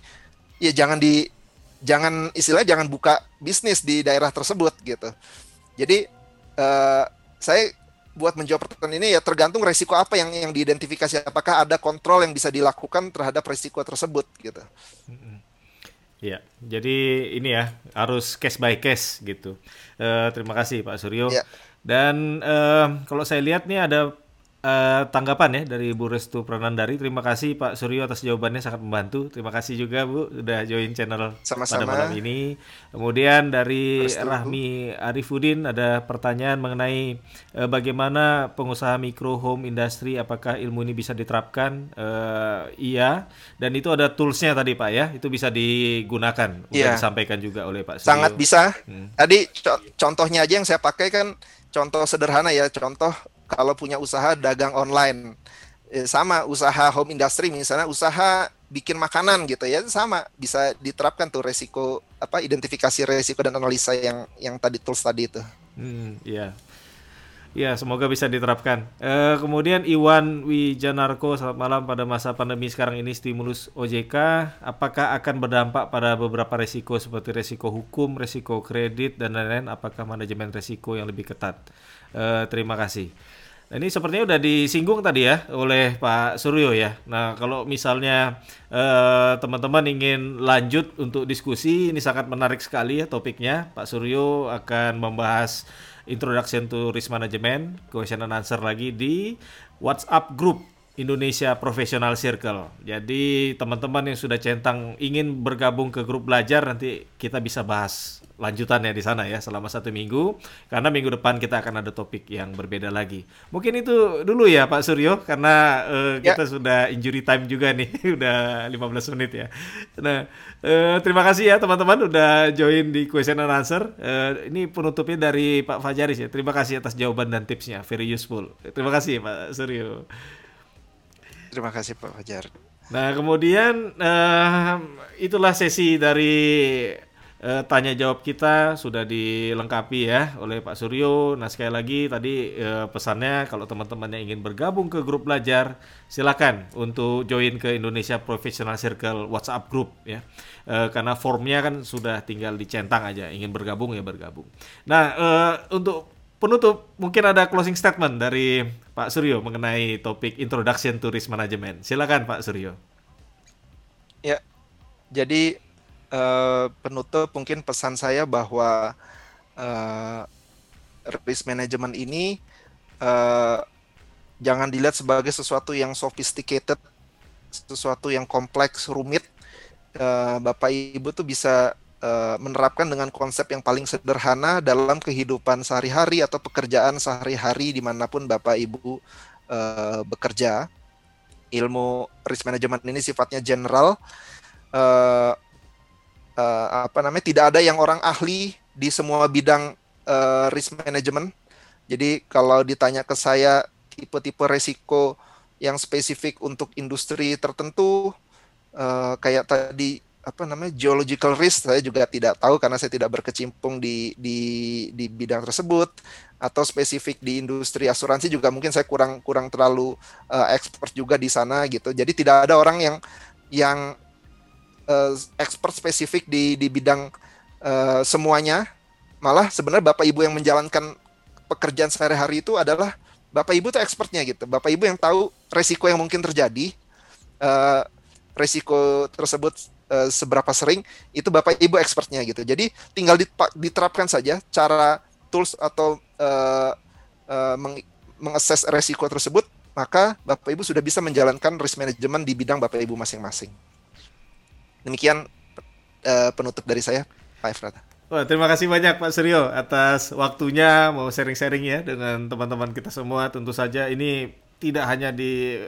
ya jangan di jangan istilahnya jangan buka bisnis di daerah tersebut gitu. Jadi uh, saya buat menjawab pertanyaan ini ya tergantung resiko apa yang yang diidentifikasi apakah ada kontrol yang bisa dilakukan terhadap resiko tersebut gitu. Iya, jadi ini ya harus case by case gitu. Uh, terima kasih Pak Suryo. Ya. Dan uh, kalau saya lihat nih ada uh, tanggapan ya dari Bu Restu Pranandari. Terima kasih Pak Suryo atas jawabannya sangat membantu. Terima kasih juga Bu sudah join channel Sama-sama. pada malam ini. Kemudian dari Restu. Rahmi Arifudin ada pertanyaan mengenai uh, bagaimana pengusaha mikro home industry apakah ilmu ini bisa diterapkan? Uh, iya. Dan itu ada toolsnya tadi Pak ya. Itu bisa digunakan. Sudah yeah. disampaikan juga oleh Pak Suryo. Sangat bisa. Hmm. Tadi co contohnya aja yang saya pakai kan contoh sederhana ya. Contoh kalau punya usaha dagang online eh, sama usaha home industry misalnya usaha bikin makanan gitu ya sama bisa diterapkan tuh resiko apa identifikasi resiko dan analisa yang yang tadi tools tadi itu. Hmm, ya. Ya, semoga bisa diterapkan. E, kemudian Iwan Wijanarko, selamat malam. Pada masa pandemi sekarang ini stimulus OJK, apakah akan berdampak pada beberapa resiko seperti resiko hukum, resiko kredit, dan lain-lain? Apakah manajemen resiko yang lebih ketat? E, terima kasih. Nah, ini sepertinya udah disinggung tadi ya oleh Pak Suryo ya. Nah, kalau misalnya eh, teman-teman ingin lanjut untuk diskusi, ini sangat menarik sekali ya topiknya. Pak Suryo akan membahas Introduction to Risk Management, question and answer lagi di WhatsApp Group Indonesia Professional Circle. Jadi teman-teman yang sudah centang ingin bergabung ke grup belajar nanti kita bisa bahas lanjutannya di sana ya selama satu minggu karena minggu depan kita akan ada topik yang berbeda lagi. Mungkin itu dulu ya Pak Suryo karena uh, kita sudah injury time juga nih udah 15 menit ya. Nah uh, terima kasih ya teman-teman udah join di question and answer. Uh, ini penutupnya dari Pak Fajaris ya. Terima kasih atas jawaban dan tipsnya very useful. Terima kasih Pak Suryo. Terima kasih Pak Fajar. Nah kemudian uh, itulah sesi dari uh, tanya jawab kita sudah dilengkapi ya oleh Pak Suryo. Nah sekali lagi tadi uh, pesannya kalau teman-teman yang ingin bergabung ke grup belajar silakan untuk join ke Indonesia Professional Circle WhatsApp Group ya. Uh, karena formnya kan sudah tinggal dicentang aja. Ingin bergabung ya bergabung. Nah uh, untuk penutup mungkin ada closing statement dari Pak Suryo mengenai topik introduction to risk management. Silakan Pak Suryo. Ya, jadi uh, penutup mungkin pesan saya bahwa uh, risk management ini uh, jangan dilihat sebagai sesuatu yang sophisticated, sesuatu yang kompleks, rumit. Uh, Bapak Ibu tuh bisa uh, menerapkan dengan konsep yang paling sederhana dalam kehidupan sehari-hari atau pekerjaan sehari-hari di mana pun Bapak Ibu uh, bekerja. Ilmu risk management ini sifatnya general. Uh, uh, apa namanya? Tidak ada yang orang ahli di semua bidang uh, risk management. Jadi kalau ditanya ke saya tipe-tipe resiko yang spesifik untuk industri tertentu, uh, kayak tadi apa namanya geological risk saya juga tidak tahu karena saya tidak berkecimpung di di di bidang tersebut atau spesifik di industri asuransi juga mungkin saya kurang kurang terlalu uh, expert juga di sana gitu. Jadi tidak ada orang yang yang uh, expert spesifik di di bidang uh, semuanya. Malah sebenarnya Bapak Ibu yang menjalankan pekerjaan sehari-hari itu adalah Bapak Ibu tuh expertnya gitu. Bapak Ibu yang tahu resiko yang mungkin terjadi. Uh, resiko tersebut uh, seberapa sering itu Bapak Ibu expertnya gitu. Jadi tinggal diterapkan saja cara tools atau uh, uh, meng mengakses resiko tersebut, maka Bapak Ibu sudah bisa menjalankan risk management di bidang Bapak Ibu masing-masing. Demikian uh, penutup dari saya, Pak Efrata. Wah, terima kasih banyak Pak Suryo atas waktunya mau sharing-sharing ya dengan teman-teman kita semua. Tentu saja ini tidak hanya di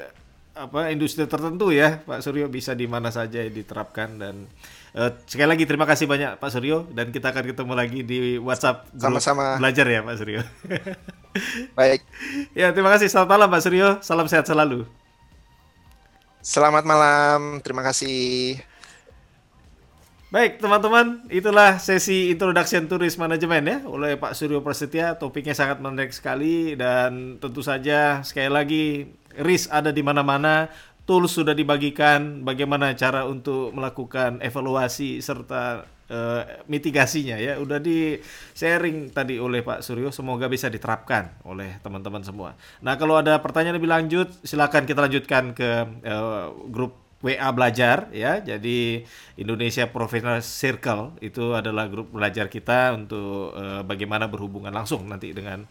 apa industri tertentu ya Pak Suryo bisa di mana saja diterapkan dan uh, sekali lagi terima kasih banyak Pak Suryo dan kita akan ketemu lagi di WhatsApp sama-sama belajar ya Pak Suryo. Baik. ya terima kasih selamat malam Pak Suryo salam sehat selalu. Selamat malam terima kasih. Baik, teman-teman, itulah sesi Introduction to Risk Management ya oleh Pak Suryo Prasetya. Topiknya sangat menarik sekali dan tentu saja sekali lagi risk ada di mana-mana, tools sudah dibagikan, bagaimana cara untuk melakukan evaluasi serta uh, mitigasinya ya udah di sharing tadi oleh Pak Suryo semoga bisa diterapkan oleh teman-teman semua. Nah, kalau ada pertanyaan lebih lanjut silakan kita lanjutkan ke uh, grup WA belajar ya. Jadi Indonesia Professional Circle itu adalah grup belajar kita untuk uh, bagaimana berhubungan langsung nanti dengan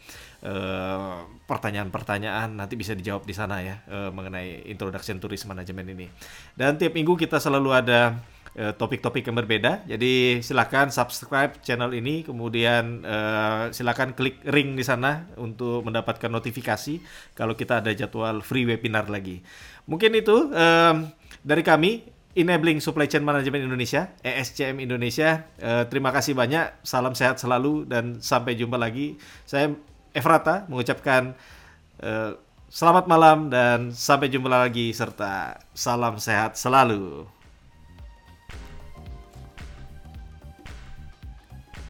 pertanyaan-pertanyaan uh, nanti bisa dijawab di sana ya uh, mengenai introduction to risk management ini. Dan tiap minggu kita selalu ada topik-topik yang berbeda. Jadi silahkan subscribe channel ini, kemudian uh, silahkan klik ring di sana untuk mendapatkan notifikasi kalau kita ada jadwal free webinar lagi. Mungkin itu. Uh, dari kami Enabling Supply Chain Management Indonesia, ESCM Indonesia. Eh, terima kasih banyak, salam sehat selalu dan sampai jumpa lagi. Saya Efrata mengucapkan eh, selamat malam dan sampai jumpa lagi serta salam sehat selalu.